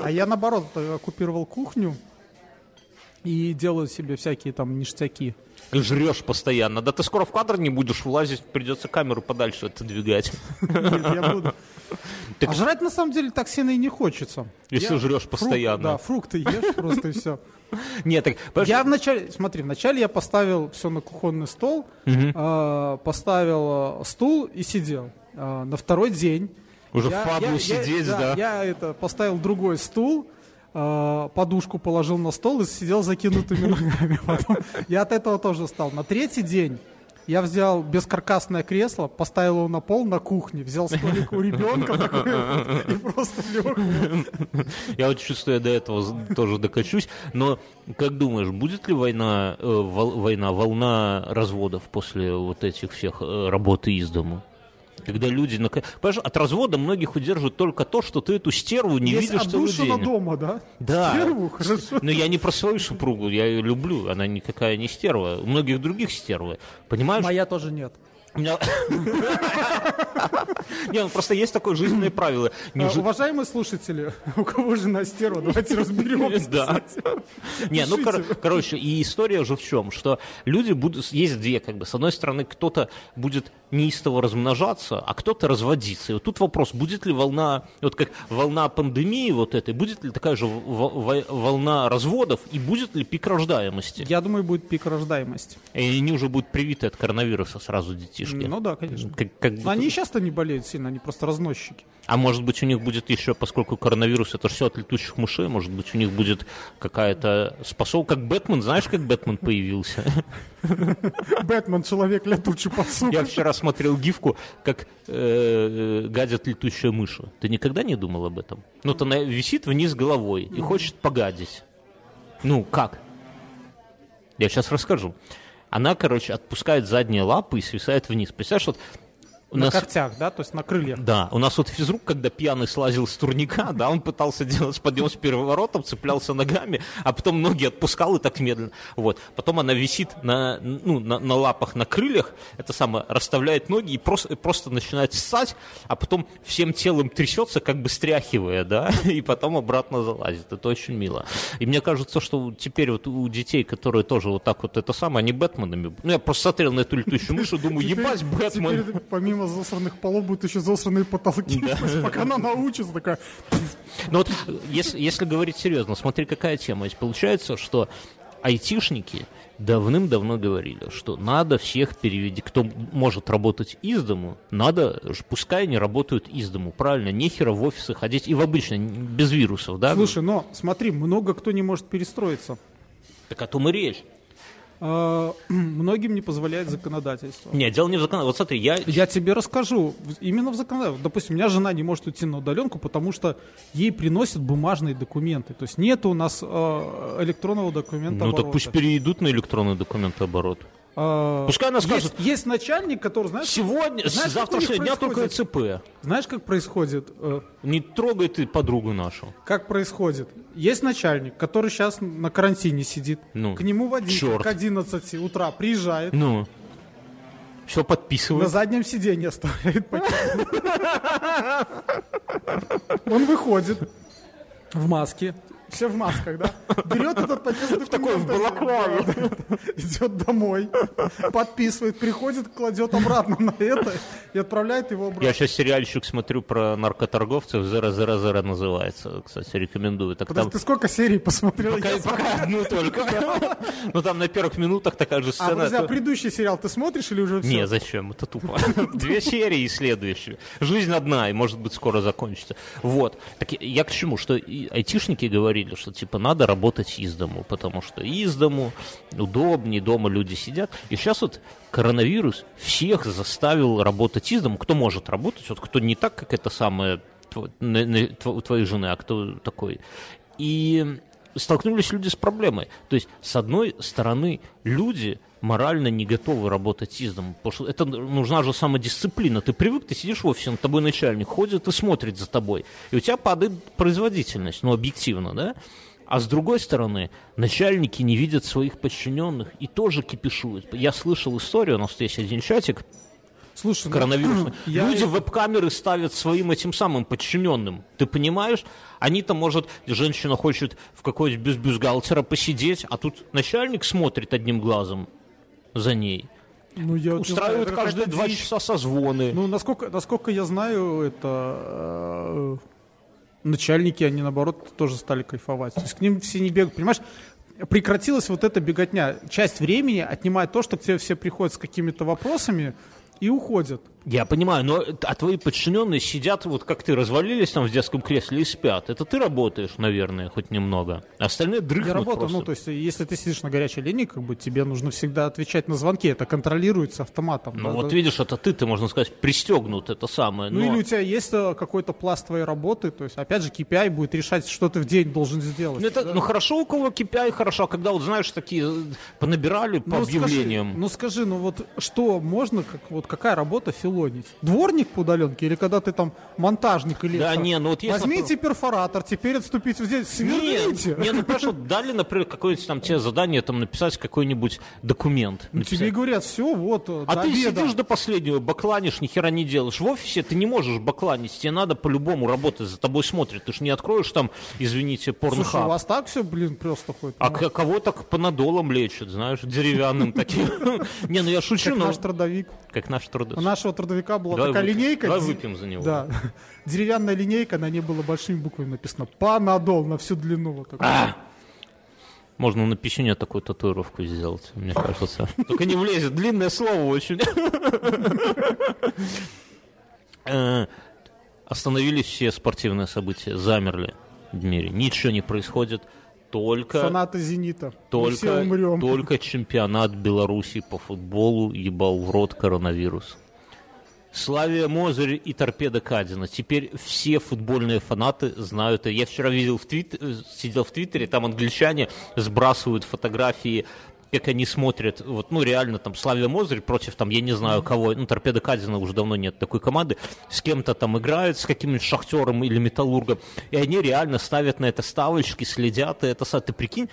А я, наоборот, э, оккупировал кухню и делаю себе всякие там ништяки. Жрешь постоянно. Да ты скоро в кадр не будешь влазить, придется камеру подальше отодвигать. Нет, я буду. Так- А жрать на самом деле так сильно и не хочется. Если Я- жрешь фрукт- постоянно. да, фрукты ешь просто и все. Нет, так, Я вначале, смотри, вначале я поставил все на кухонный стол, э, поставил э, стул и сидел. Э, на второй день Уже я- впадлу сидеть, да. Я это поставил другой стул, подушку положил на стол и сидел закинутыми ногами. Потом я от этого тоже устал. На третий день я взял бескаркасное кресло, поставил его на пол на кухне, взял столик у ребенка такой и просто лег. Я вот чувствую, я до этого тоже докачусь. Но как думаешь, будет ли война, э, вол- война, волна разводов после вот этих всех э, работы из дому? Когда люди... Понимаешь, от развода многих удерживает только то, что ты эту стерву не Есть видишь целый день. дома, да? Да. Стерву, хорошо. Но я не про свою супругу, я ее люблю, она никакая не стерва. У многих других стервы. Понимаешь? Моя тоже нет. У меня- Не, ну просто есть такое жизненное правило. А, Уважаемые слушатели, у кого жена стерва, давайте разберемся. Да. Не, ну, кор- короче, и история же в чем, что люди будут, есть две, как бы, с одной стороны, кто-то будет неистово размножаться, а кто-то разводиться. И вот тут вопрос, будет ли волна, вот как волна пандемии вот этой, будет ли такая же волна разводов, и будет ли пик рождаемости? Я думаю, будет пик рождаемости. И они уже будут привиты от коронавируса сразу детишки. Ну да, конечно. Как- как Но будто- они и сейчас-то не болеют сильно, они просто разносчики. А может быть у них будет еще, поскольку коронавирус это все от летучих мышей, может быть у них будет какая-то способность, как Бэтмен, знаешь, как Бэтмен появился? Бэтмен, человек летучий подсук. Я вчера смотрел гифку, как э, э, гадят летучая мышь. Ты никогда не думал об этом? Ну, то она висит вниз головой и хочет погадить. Ну, как? Я сейчас расскажу. Она, короче, отпускает задние лапы и свисает вниз. Представляешь, вот у На нас... когтях, да, то есть на крыльях. Да, у нас вот физрук, когда пьяный слазил с турника, да, он пытался делать подъем с переворотом, цеплялся ногами, а потом ноги отпускал и так медленно. Вот. Потом она висит на, ну, на, на лапах, на крыльях, это самое, расставляет ноги и просто, просто начинает ссать, а потом всем телом трясется, как бы стряхивая, да, и потом обратно залазит. Это очень мило. И мне кажется, что теперь вот у детей, которые тоже вот так вот это самое, они Бэтменами, ну, я просто смотрел на эту летучую мышь и думаю, ебать, Бэтмен. Теперь помимо засранных полов будут еще засранные потолки. То есть пока она научится, такая... Ну вот, если, если говорить серьезно, смотри, какая тема. Ведь получается, что айтишники давным-давно говорили, что надо всех перевести, кто может работать из дому, надо, пускай они работают из дому, правильно, нехера в офисы ходить, и в обычно, без вирусов, да? Слушай, но смотри, много кто не может перестроиться. Так о том и речь. А, Многим не позволяет законодательство. Нет, дело не в законодательстве. Вот смотри, я... Я тебе расскажу. Именно в законодательстве. Допустим, у меня жена не может уйти на удаленку, потому что ей приносят бумажные документы. То есть нет у нас э, электронного документа Ну так пусть перейдут на электронный документооборот. А, Пускай она скажет, Есть, есть начальник, который, знаешь, сегодня, знаешь, с завтрашнего дня только? ЦП. знаешь, как происходит? э, Не трогай ты подругу нашу. Как происходит? Есть начальник, который сейчас на карантине сидит. Ну, К нему водитель к 11 утра приезжает. Ну, все На подписывай. заднем сиденье оставляет пакет. Он выходит в маске. Все в масках, да? Берет этот пакет в такой в балаклаве. Идет домой, подписывает, приходит, кладет обратно на это и отправляет его Я обратно. сейчас сериальчик смотрю про наркоторговцев, «Зера, зера, зера» называется, кстати, рекомендую. Так Подожди, там... ты сколько серий посмотрел? Пока, Я пока одну только. Ну там на первых минутах такая же А, сцена. подожди, а предыдущий сериал ты смотришь или уже все? Не, зачем? Это тупо. Две серии и следующие. Жизнь одна, и может быть скоро закончится. Вот. Так я- я к чему? Что айтишники говорили, что типа надо работать из дому, потому что из дому удобнее, дома люди сидят. И сейчас вот коронавирус всех заставил работать из дому. Кто может работать, вот кто не так, как это самое у твоей жены, а кто такой. И столкнулись люди с проблемой. То есть, с одной стороны, люди морально не готовы работать из дома, потому что это нужна же самодисциплина. Ты привык, ты сидишь в офисе, над тобой начальник ходит и смотрит за тобой, и у тебя падает производительность, ну, объективно, да? А с другой стороны, начальники не видят своих подчиненных и тоже кипишуют. Я слышал историю, у нас есть один чатик, Слушай, ну, коронавирусный. я- Люди веб-камеры ставят своим этим самым подчиненным. Ты понимаешь? Они-то, может, женщина хочет в какой-нибудь без бюстгальтера посидеть, а тут начальник смотрит одним глазом за ней. Ну, я знаю, Устраивают это каждые два дичь. часа созвоны. Ну, насколько, насколько я знаю, это э, начальники, они наоборот тоже стали кайфовать. То есть к ним все не бегают. Понимаешь, прекратилась вот эта беготня. Часть времени отнимает то, что к тебе все приходят с какими-то вопросами и уходят. Я понимаю, но а твои подчиненные сидят, вот как ты, развалились там в детском кресле и спят. Это ты работаешь, наверное, хоть немного. Остальные дрыхнут Я работаю, просто. ну, то есть, если ты сидишь на горячей линии, как бы тебе нужно всегда отвечать на звонки. Это контролируется автоматом. Ну да, вот да. видишь, это ты, ты, можно сказать, пристегнут, это самое. Ну но- или у тебя есть э, какой-то пласт твоей работы, то есть, опять же, KPI будет решать, что ты в день должен сделать. Ну, это, ну хорошо, у кого KPI хорошо, а когда вот знаешь такие э, понабирали по Ну, объявлениям. Скажи, ну скажи, ну вот что можно, как, вот какая работа филонить? Дворник по удаленке или когда ты там монтажник или Да не, ну вот если- Возьмите перфораtor, теперь отступите здесь, сверните. Не, не, ну просто дали, например, какое-нибудь там тебе задание там написать какой-нибудь документ. Ну, тебе говорят, все, вот, э, А до ты обеда. сидишь до последнего, бакланишь, ни хера не делаешь. В офисе ты не можешь бакланить, тебе надо по-любому работать, за тобой смотрят. Ты ж не откроешь там, извините, Слушай, у порнхаб. вас так все, блин, просто ходит? А Ну, к- кого так панадолом лечат, знаешь, деревянным таким. Не, ну я шучу, как но... наш трудовик. Как наш труд. У нашего трудовика была Давай такая выпьем. линейка. Давай выпьем за него. Да. Деревянная линейка, на ней было большими буквами написано «Панадол» на всю длину. Вот такой. А! Можно на печенье такую татуировку сделать, мне кажется. Только не влезет, длинное слово очень. Э, Остановились все спортивные события, замерли в мире. Ничего не происходит, только... Фанаты «Зенита». Мы все Только, умрем. только чемпионат Беларуси по футболу ебал в рот коронавирус. Славия Мозырь и Торпеда Кадина. Теперь все футбольные фанаты знают. Я вчера видел в твит... э, сидел в Твиттере, там англичане сбрасывают фотографии как они смотрят, вот, ну, реально, там, Славия Мозырь против, там, я не знаю кого, ну, Торпеда Кадина уже давно нет такой команды, с кем-то там играют, с каким-нибудь Шахтером или Металлургом, и они реально ставят на это ставочки, следят, и это, ты прикинь,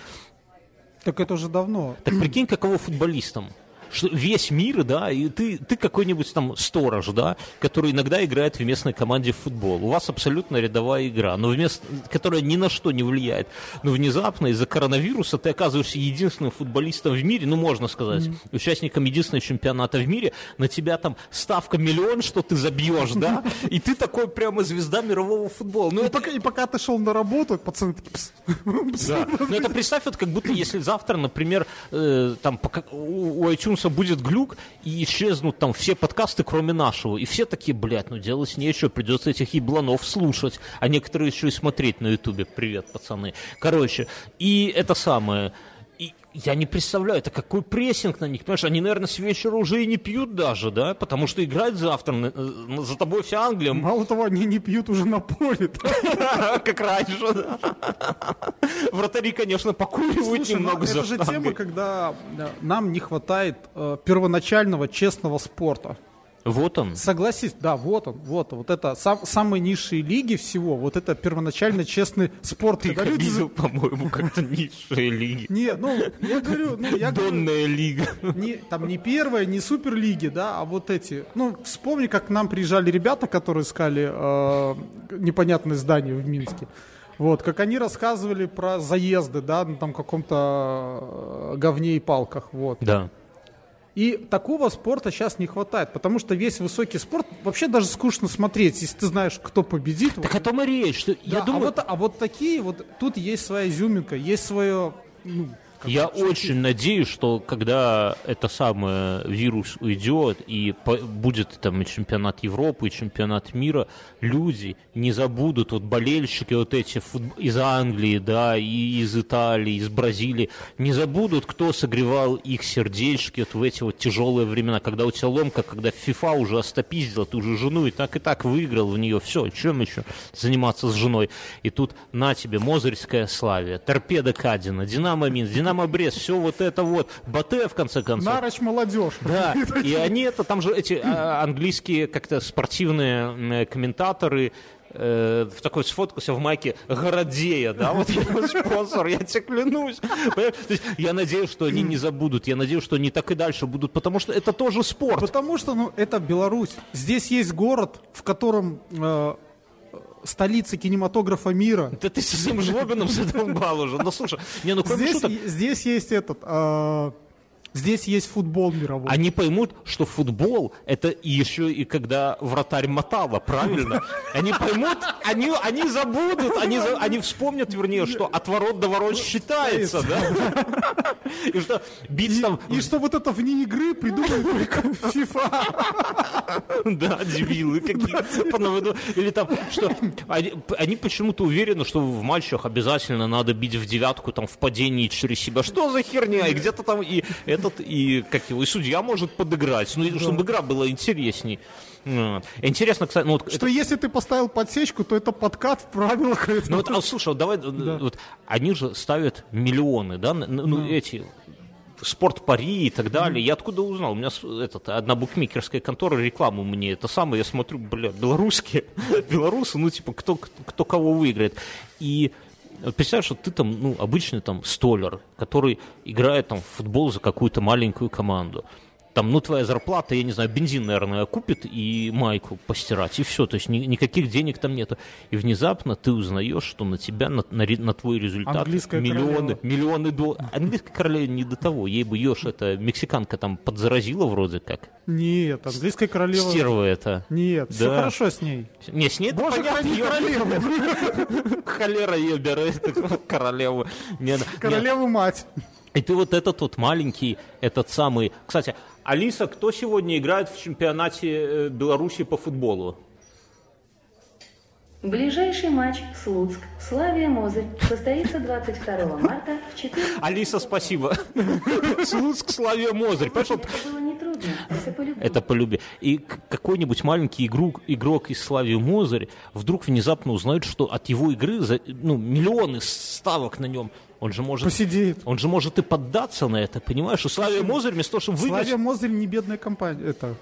Так это уже давно. так прикинь, каково футболистам. Что весь мир, да, и ты, ты какой-нибудь там сторож, да, который иногда играет в местной команде в футбол. У вас абсолютно рядовая игра, но вместо, которая ни на что не влияет. Но внезапно из-за коронавируса ты оказываешься единственным футболистом в мире, ну, можно сказать, участником единственного чемпионата в мире, на тебя там ставка миллион, что ты забьешь, да, и ты такой прямо звезда мирового футбола. Ну, И это пока, и пока ты шел на работу, пацаны такие... «Пс, пс». да. Ну это представь, вот как будто если завтра, например, э, там пока- у, у iTunes будет глюк и исчезнут там все подкасты, кроме нашего, и все такие, блядь, ну делать нечего, придется этих ебланов слушать, а некоторые еще и смотреть на Ютубе. Привет, пацаны. Короче, и это самое. Я не представляю, это какой прессинг на них, понимаешь, они, наверное, с вечера уже и не пьют даже, да, потому что играть завтра, на- э, за тобой вся Англия, Мало того, они не пьют уже на поле. как раньше, да. Вратари, конечно, покуривают ну, немного за это же тема, когда э, нам не хватает э, первоначального честного спорта. Вот он. Согласись, да, вот он, вот, вот это сам- самые низшие лиги всего, вот это первоначально честный спорт. Ты люди за- видел, по-моему, как-то низшие лиги. Не, ну, я говорю, ну, я говорю, Донная лига. не, там не первая, не суперлиги, да, а вот эти. Ну, вспомни, как к нам приезжали ребята, которые искали э, непонятное здание в Минске. Вот, как они рассказывали про заезды, да, на там каком-то э, говне и палках, вот. Да. И такого спорта сейчас не хватает, потому что весь высокий спорт вообще даже скучно смотреть, если ты знаешь, кто победит. Так о том и речь, что я Да, думаю... а, вот, а вот такие вот, тут есть своя изюминка, есть свое, ну, как Я бы, очень надеюсь, что когда это самое вирус уйдет и по- будет там и чемпионат Европы, и чемпионат мира, люди не забудут, вот болельщики вот эти фут- из Англии, да, и из Италии, из Бразилии, не забудут, кто согревал их сердечки вот в эти вот тяжелые времена, когда у тебя ломка, когда FIFA уже остопиздила, ты уже жену и так и так выиграл в нее, все, чем еще заниматься с женой? И тут на тебе Мозырская Славия, Торпеда Кадина, Динамо Минск, Динамо Брест, все вот это вот, Батэ в конце концов. Нароч молодежь. Да, и они это, там же эти а, английские как-то спортивные комментаторы, э, в такой сфоткался в майке Городея, да, вот его спонсор, я тебе клянусь. Есть я надеюсь, что они не забудут, я надеюсь, что они так и дальше будут, потому что это тоже спорт. Потому что, ну, это Беларусь. Здесь есть город, в котором э, столица кинематографа мира. Да ты со своим жлоганом задолбал уже. Ну слушай, не, ну кроме Здесь, шуток, здесь есть этот... э, Здесь есть футбол мировой. Они поймут, что футбол это еще и когда вратарь мотала, правильно? Они поймут, они, они забудут, они, они вспомнят, вернее, что от ворот до ворот считается, да? И что бить там, И что вот это вне игры придумали только FIFA. да, дебилы какие-то. Или там, что они, почему-то уверены, что в матчах обязательно надо бить в девятку, там, в падении через себя. Что за херня? И где-то там и этот, и как его, и судья может подыграть. Ну, и чтобы игра была интересней. Вот. Интересно, кстати, ну, вот Что если ты поставил подсечку, то это подкат в правилах. Ну вот, а, слушай, вот давай, э, вот, они же ставят миллионы, да, ну, эти, спорт пари и так далее. Я откуда узнал? У меня этот, одна букмекерская контора рекламу мне это самое, я смотрю, бля, белорусские, белорусы, ну, типа, кто, кто кого выиграет. И вот что ты там, ну, обычный там столер, который играет там в футбол за какую-то маленькую команду. Там, ну, твоя зарплата, я не знаю, бензин, наверное, купит и майку постирать, и все. То есть ни- никаких денег там нету. И внезапно ты узнаешь, что на тебя, на, на на твой результат Английская миллионы, королева. миллионы долларов. Английская королева не до того. Ей бы ешь, это мексиканка там подзаразила вроде как. Нет, английская королева... Стерва это. Нет, все Да. хорошо с ней. Не, с ней Боже, понятно, королеву. Холера ее берет, королеву. Королеву мать. И ты вот этот вот маленький, этот самый... Кстати, Алиса, кто сегодня играет в чемпионате э, Беларуси по футболу? Ближайший матч Слуцк, Славия Мозырь состоится 22 марта в 4. Алиса, спасибо. Слуцк, Славия, Мозырь. Вот Это было нетрудно, это по любви. Это по любви. И какой-нибудь маленький игрок, игрок из Славии Мозырь вдруг внезапно узнает, что от его игры за, ну, миллионы ставок на нем. Он же может... Посидеет. Он же может и поддаться на это, понимаешь? И Славия Мозырь вместо того, чтобы выиграть... Славия Мозырь не бедная компания. Это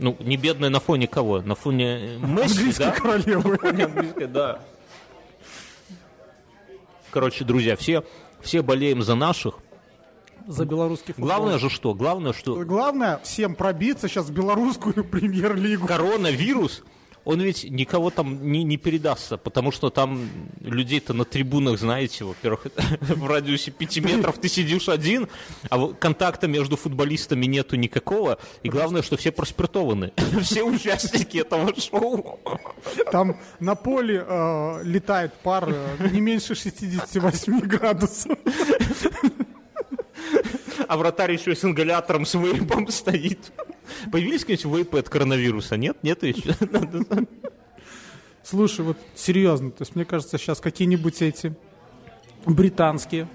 Ну, не бедная на фоне кого? На фоне Месси, английской да? королевы. Не английская, да. Короче, друзья, все, все болеем за наших. За белорусский футбол. Главное же что? Главное, что Главное всем пробиться сейчас в белорусскую премьер-лигу. коронавирус, он ведь никого там не, не передастся, потому что там людей-то на трибунах, знаете, во-первых, в радиусе 5 метров ты сидишь один, а контакта между футболистами нету никакого, и главное, что все проспиртованы, все участники этого шоу. Там на поле э, летает пар э, не меньше 68 градусов. А вратарь еще с ингалятором, с вейпом стоит. Появились, конечно, вейпы от коронавируса? Нет? Нет еще? Слушай, вот серьезно, то есть мне кажется, сейчас какие-нибудь эти британские,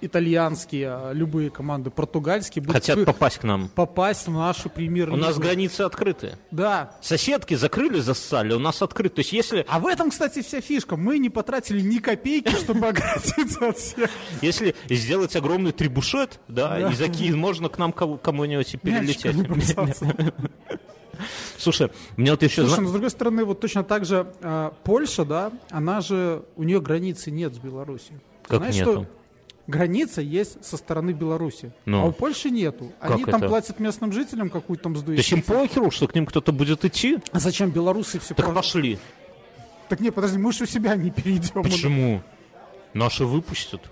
итальянские, э, любые команды, португальские будут Хотят попасть к нам. попасть в нашу премьер У нас границы открыты. Да. Соседки закрыли, зассали, у нас открыты. То есть если, А в этом, кстати, вся фишка. Мы не потратили ни копейки, чтобы оградиться от всех. если сделать огромный трибушет, да, и закинуть, можно к нам кому-нибудь и перелететь. Слушай, мне вот еще... Слушай, ну, с другой стороны, вот точно так же э, Польша, да, она же, у нее границы нет с Беларусью. Как Знаешь, нету? что граница есть со стороны Беларуси, Ну. а у Польши нету. Они Как там это? платят местным жителям какую-то там есть им сдующую. похеру, что к ним кто-то будет идти? А зачем белорусы все Так пошли. Так не, подожди, мы же у себя не перейдем. Почему? Наши выпустят.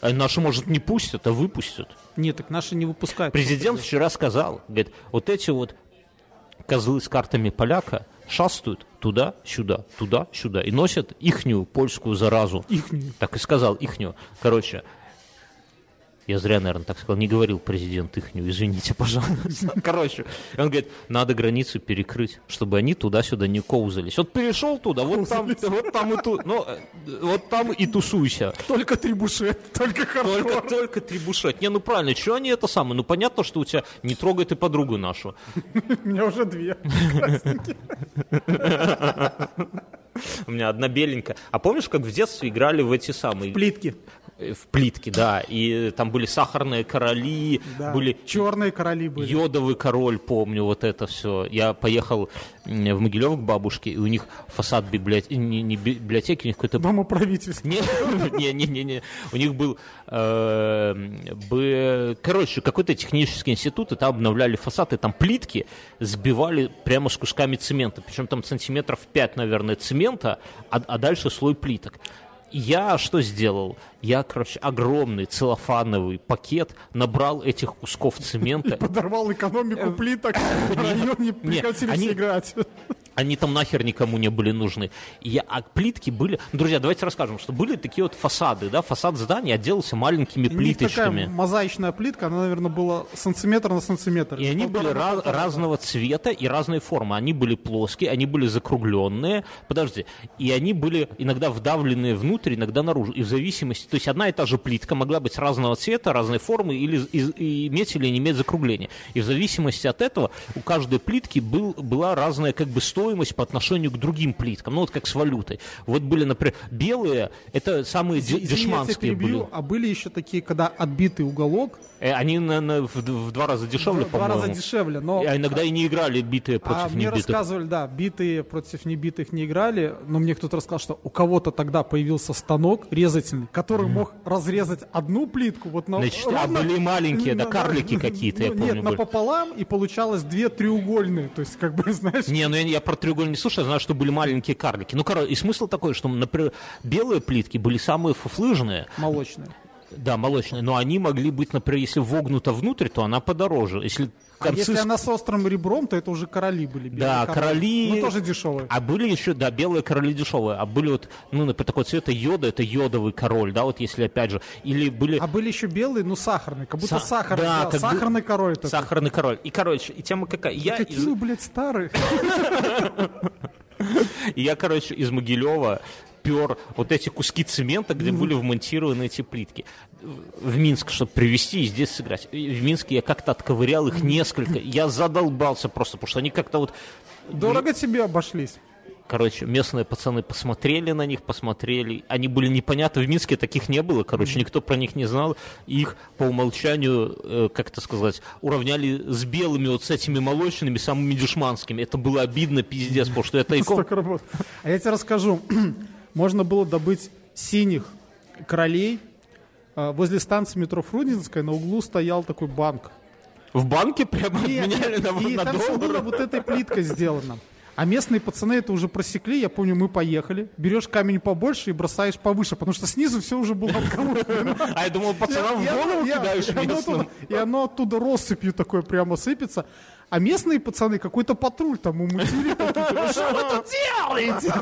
А наши, может, не пустят, а выпустят. Нет, так наши не выпускают. Президент вчера сказал, говорит, вот эти вот козлы с картами поляка шастают туда-сюда, туда-сюда и носят ихнюю польскую заразу. Ихнюю. Так и сказал ихнюю. Короче, я зря, наверное, так сказал, не говорил президент ихнюю, извините, пожалуйста. Короче, он говорит, надо границу перекрыть, чтобы они туда-сюда не коузались. Вот перешел туда, вот там, вот там и ту, ну, э, вот там и тусуйся. Только трибушет, только Только, хардкор. только трибушет. Не, ну правильно, что они это самое? Ну понятно, что у тебя не трогай ты подругу нашу. У меня уже две. У меня одна беленькая. А помнишь, как в детстве играли в эти самые... Плитки. Э, В плитки, да. И там были сахарные короли, Да. были Черные короли были. Йодовый король, помню, вот это все. Я поехал в Могилев к бабушке, и у них фасад библиотеки, не, не библиотеки, у них какой-то Дома правительства. Не, не, не, не. У них был, э, бы- короче, какой-то технический институт, и там обновляли фасад, и там плитки сбивали прямо с кусками цемента. Причем там сантиметров 5, наверное, цемента, а, а дальше слой плиток. Я что сделал? Я, короче, огромный целлофановый пакет набрал этих кусков цемента. Подорвал экономику плиток, в районе прекратили они- все играть. Они там нахер никому не были нужны. Я, а плитки были... Друзья, давайте расскажем, что были такие вот фасады, да, фасад здания отделался маленькими них такая плиточками. мозаичная плитка, она, наверное, была сантиметр на сантиметр. И они были раз- разного цвета и разной формы. Они были плоские, они были закругленные. Подожди. И они были иногда вдавленные внутрь, иногда наружу. И в зависимости... То есть одна и та же плитка могла быть разного цвета, разной формы, или и- и иметь или не иметь закругления. И в зависимости от этого у каждой плитки был, была разная как бы стоимость по отношению к другим плиткам. Ну вот как с валютой. Вот были, например, белые, это самые Извини, дешманские перебью, были. А были еще такие, когда отбитый уголок, Э, Они на- на- в, в два раза дешевле, в два раза по-моему. дешевле, но... А иногда и не играли битые А против мне небитых. рассказывали, да, битые против небитых не играли, но мне кто-то рассказал, что у кого-то тогда появился станок резательный, который мог разрезать одну плитку, вот на... Значит, а были маленькие, да, карлики какие-то, я Ну, помню, Нет, напополам, и получалось две треугольные, то есть, как бы, знаешь... Не, ну я, я про треугольник не слушаю, я знаю, что были маленькие карлики. Ну, короче, и смысл такой, что, например, белые плитки были самые фуфлыжные, Молочные. Да, молочные, но они могли быть, например, если вогнута внутрь, то она подороже. Если А концы если с- она с острым ребром, то это уже короли были. Да, короли... Ну, тоже дешевые. А были еще, да, белые короли дешевые, а были вот, ну, например, такой цвета йода, это йодовый король, да, вот если опять же, или были... А были еще белые, ну, сахарные, как будто Са- сахарный, да, да, как бы- сахарный король такой. Сахарный король. И, короче, и тема какая? Я Какие из- вы, блядь, старые. Я, короче, из Могилева пер вот эти куски цемента, где были вмонтированы эти плитки. В Минск, чтобы привезти и здесь сыграть. И в Минске я как-то отковырял их несколько. Я задолбался просто, потому что они как-то вот... Дорого тебе обошлись. Короче, местные пацаны посмотрели на них, посмотрели. Они были непонятны. В Минске таких не было, короче, никто про них не знал. Их по умолчанию, э, как это сказать, уравняли с белыми, вот с этими молочными, самыми дешманскими. Это было обидно, пиздец, потому что. Столько работ. А я тебе расскажу. Можно было добыть синих королей. А, Возле станции метро Фрунзенская на углу стоял такой банк. В банке прямо Нет, обменяли нет, на, и на там все было вот этой плиткой сделано. А местные пацаны это уже просекли, я помню, мы поехали, берешь камень побольше и бросаешь повыше, потому что снизу все уже было. А я думал, пацанам в И голову кидаешь и оно оттуда- И россыпью такой прямо сыпется. А местные пацаны какой-то патруль там умутили. такие, «Ну Что вы тут делаете?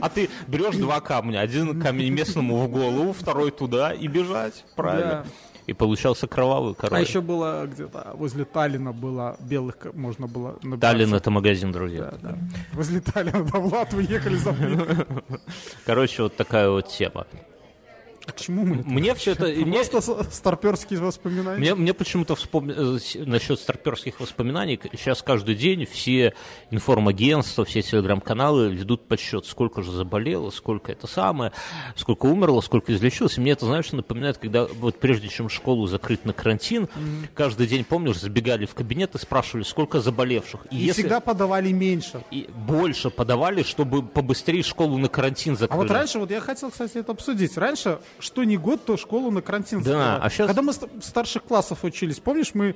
А ты берешь два камня. Один камень местному в голову, второй туда и бежать. Правильно. И получался кровавый король. А еще было где-то возле Таллина было белых, можно было набираться. Таллин это магазин, друзья. Да, да. Возле Таллина, да, в Латвию ехали за плиткой. Короче, вот такая вот тема. А К чему мы? Мне все это... и Мне, Просто старперские воспоминания. мне, мне почему-то вспом... э, насчет старперских воспоминаний, сейчас каждый день все информагентства, все телеграм-каналы ведут подсчет, сколько же заболело, сколько это самое, сколько умерло, сколько излечилось. И мне это, знаешь, напоминает, когда вот прежде чем школу закрыть на карантин, каждый день, помнишь, забегали в кабинет и спрашивали, сколько заболевших. И если- всегда подавали меньше. и больше подавали, чтобы побыстрее школу на карантин А закрыли. вот раньше, вот я хотел, кстати, это обсудить. Раньше, что не год, то школу на карантин Да, закрывали. а щас- Когда мы ст- старших классов учились, помнишь, мы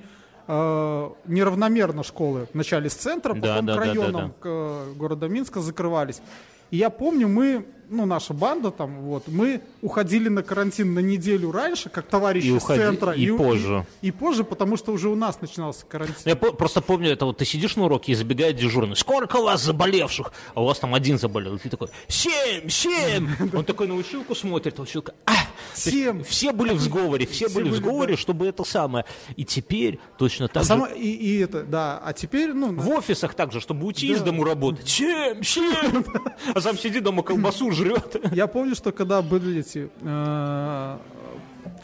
э, неравномерно школы вначале с центра, Да, потом да, к да, да, районам да. к, э, города Минска закрывались. И я помню, мы, ну, наша банда там, вот, мы уходили на карантин на неделю раньше, как товарищи И с уходи- центра. и у- позже. И, позже, потому что уже у нас начинался карантин. Я по- просто помню, это вот ты сидишь на уроке и забегает дежурный. Сколько у вас заболевших? А у вас там один заболел. И ты такой, семь, семь. Он такой на училку смотрит, а училка, а, Семь. Все были в сговоре, все, были в сговоре, чтобы это самое. И теперь точно так А же. сама- и, и это, да, а теперь, ну, В офисах также, чтобы уйти из дому работать. Семь, семь. А сам сидит дома, колбасу жрет. Я помню, что когда были эти э,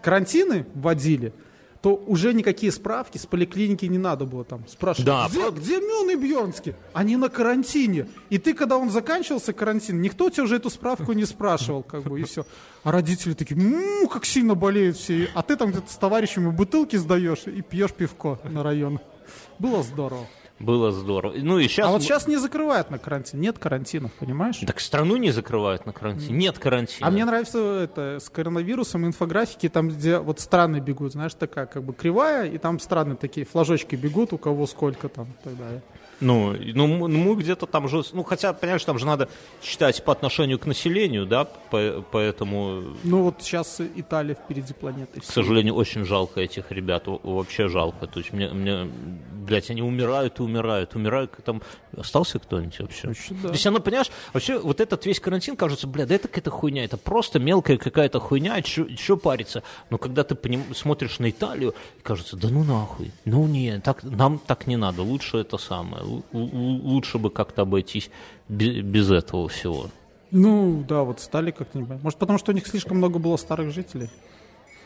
карантины вводили, то уже никакие справки с поликлиники не надо было там спрашивать. Да, где, где Мён и Бьернский? Они на карантине. И ты, когда он заканчивался карантин, никто тебе уже эту справку не спрашивал, как бы, и все. А родители такие, ну, как сильно болеют все. А ты там где-то с товарищами бутылки сдаешь и пьешь пивко на район. Было здорово. Было здорово. Ну и сейчас... А вот сейчас не закрывают на карантин. Нет карантинов, понимаешь? Так страну не закрывают на карантин. Нет карантина. А мне нравится это с коронавирусом инфографики, там, где вот страны бегут, знаешь, такая как бы кривая, и там страны такие флажочки бегут, у кого сколько там и так далее. Ну, ну, ну, мы где-то там же, ну, хотя, понимаешь, там же надо считать по отношению к населению, да, по- поэтому, Ну вот сейчас Италия впереди планеты. к сожалению, очень жалко этих ребят, вообще жалко. То есть мне, мне блядь, они умирают и умирают, умирают, там, остался кто-нибудь вообще? Вообще, да. То есть оно, понимаешь, вообще вот этот весь карантин кажется, бля, да это какая-то хуйня, это просто мелкая какая-то хуйня, что париться. Но когда ты поним- смотришь на Италию, кажется, да ну нахуй, ну не, так, нам так не надо, лучше это самое, лу- лу- лучше бы как-то обойтись бе- без этого всего. Ну да, вот стали как-то не. Может потому что у них слишком много было старых жителей?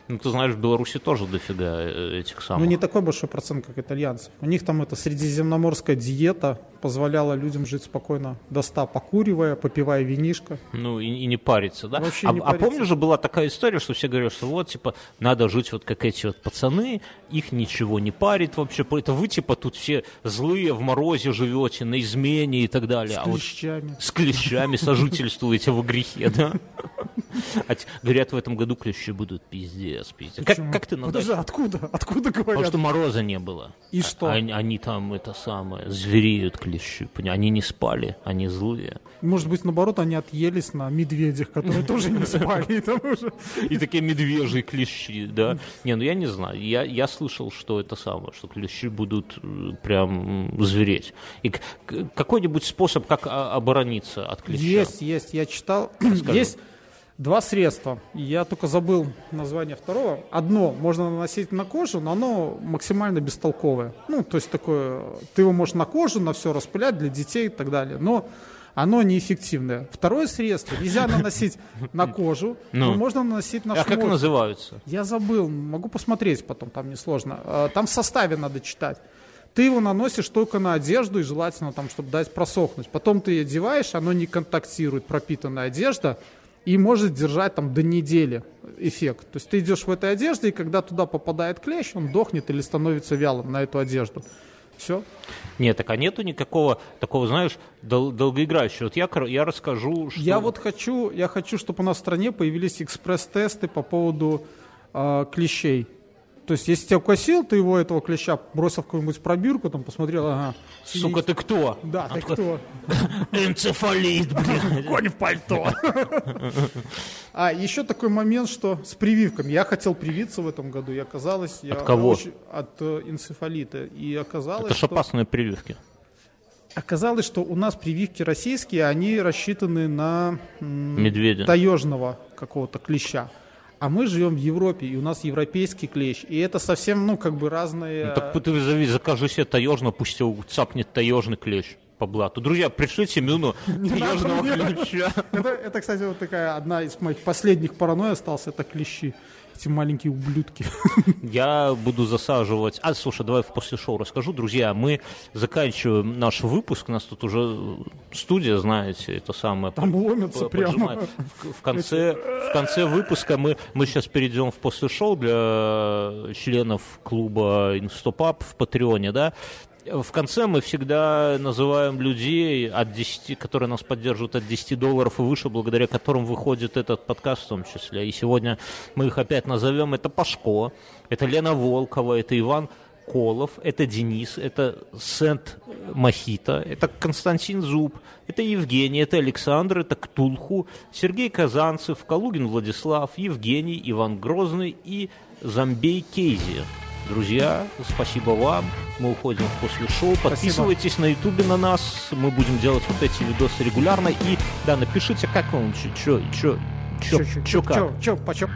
Ну, ты знаешь, в Беларуси тоже дофига э, этих самых. Ну не такой большой процент, как итальянцев. У них там эта средиземноморская диета позволяла людям жить спокойно до 100, покуривая, попивая винишко. Ну, и, и не париться, да? Вообще а, не а париться. помнишь же, была такая история, что все говорят, что вот, типа, надо жить вот как эти вот пацаны, их ничего не парит вообще. Это вы, типа, тут все злые, в морозе живете, на измене и так далее. С а вот клещами. с клещами сожительствуете во грехе, да? А говорят, в этом году клещи будут пиздец, пиздец. Как, Почему? как ты на Подожди, откуда? Откуда Потому говорят? что мороза не было. И что? А- Они, они там, это самое, звереют клещи. Они не спали, они злые. Может быть, наоборот, они отъелись на медведях, которые тоже не спали. и такие медвежьи клещи, да. Не, ну я не знаю. Я, я слышал, что это самое, что клещи будут э, прям звереть. И какой-нибудь способ, как а, оборониться от клеща? Есть, есть, я читал. Есть два средства. Я только забыл название второго. Одно можно наносить на кожу, но оно максимально бестолковое. Ну, то есть такое, ты его можешь на кожу, на все распылять для детей и так далее. Но оно неэффективное. Второе средство нельзя наносить на кожу, Ну. но можно наносить на А как шмотки. называются? Я забыл, могу посмотреть потом, там несложно. А, Там в составе надо читать. Ты его наносишь только на одежду и желательно там, чтобы дать просохнуть. Потом ты ее одеваешь, оно не контактирует, пропитанная одежда, и может держать там до недели эффект. То есть ты идешь в этой одежде, и когда туда попадает клещ, он дохнет или становится вялым на эту одежду. Все. Нет, так а нету никакого такого, знаешь, дол- долгоиграющего. Вот я, я расскажу, что... Я вот хочу, я хочу, чтобы у нас в стране появились экспресс-тесты по поводу э, клещей. То есть, если тебя укусил, ты его, этого клеща, бросил в какую-нибудь пробирку, там посмотрел, ага. Сука, ты кто? Да, А ты такой, кто? Энцефалит, блин. Конь в пальто. А еще такой момент, что с прививками. Я хотел привиться в этом году, и оказалось... Я От кого? очень- от э, энцефалита. И оказалось, Это ж что... опасные прививки. Оказалось, что у нас прививки российские, они рассчитаны на Медведя. таежного какого-то клеща. А мы живем в Европе, и у нас европейский клещ. И это совсем, ну, как бы разные... Ну, так ты зови, закажи себе таежного, пусть его цапнет таежный клещ по блату. Друзья, пришлите Мюну таежного клеща. это, это, кстати, вот такая одна из моих последних паранойй осталась, это клещи. Эти маленькие ублюдки. Я буду засаживать... А, слушай, давай после шоу расскажу. Друзья, мы заканчиваем наш выпуск. У нас тут уже э, студия, знаете, это самое... Там ломятся П- прямо. В, в конце, в конце выпуска мы, мы сейчас перейдем в после шоу для членов клуба Инстопап в Патреоне, да. В конце мы всегда называем людей, от 10, которые нас поддерживают от 10 долларов и выше, благодаря которым выходит этот подкаст в том числе. И сегодня мы их опять назовем. Это Пашко, это Лена Волкова, это Иван Колов, это Денис, это Сент Махита, это Константин Зуб, это Евгений, это Александр, это Ктулху, Сергей Казанцев, Калугин Владислав, Евгений, Иван Грозный и Замбей Кейзи. Друзья, спасибо вам. Мы уходим после шоу. Подписывайтесь на ютубе на нас. Мы будем делать вот эти видосы регулярно. И да, напишите, как вам, что, что, что, что, как. Чё, чё, почем?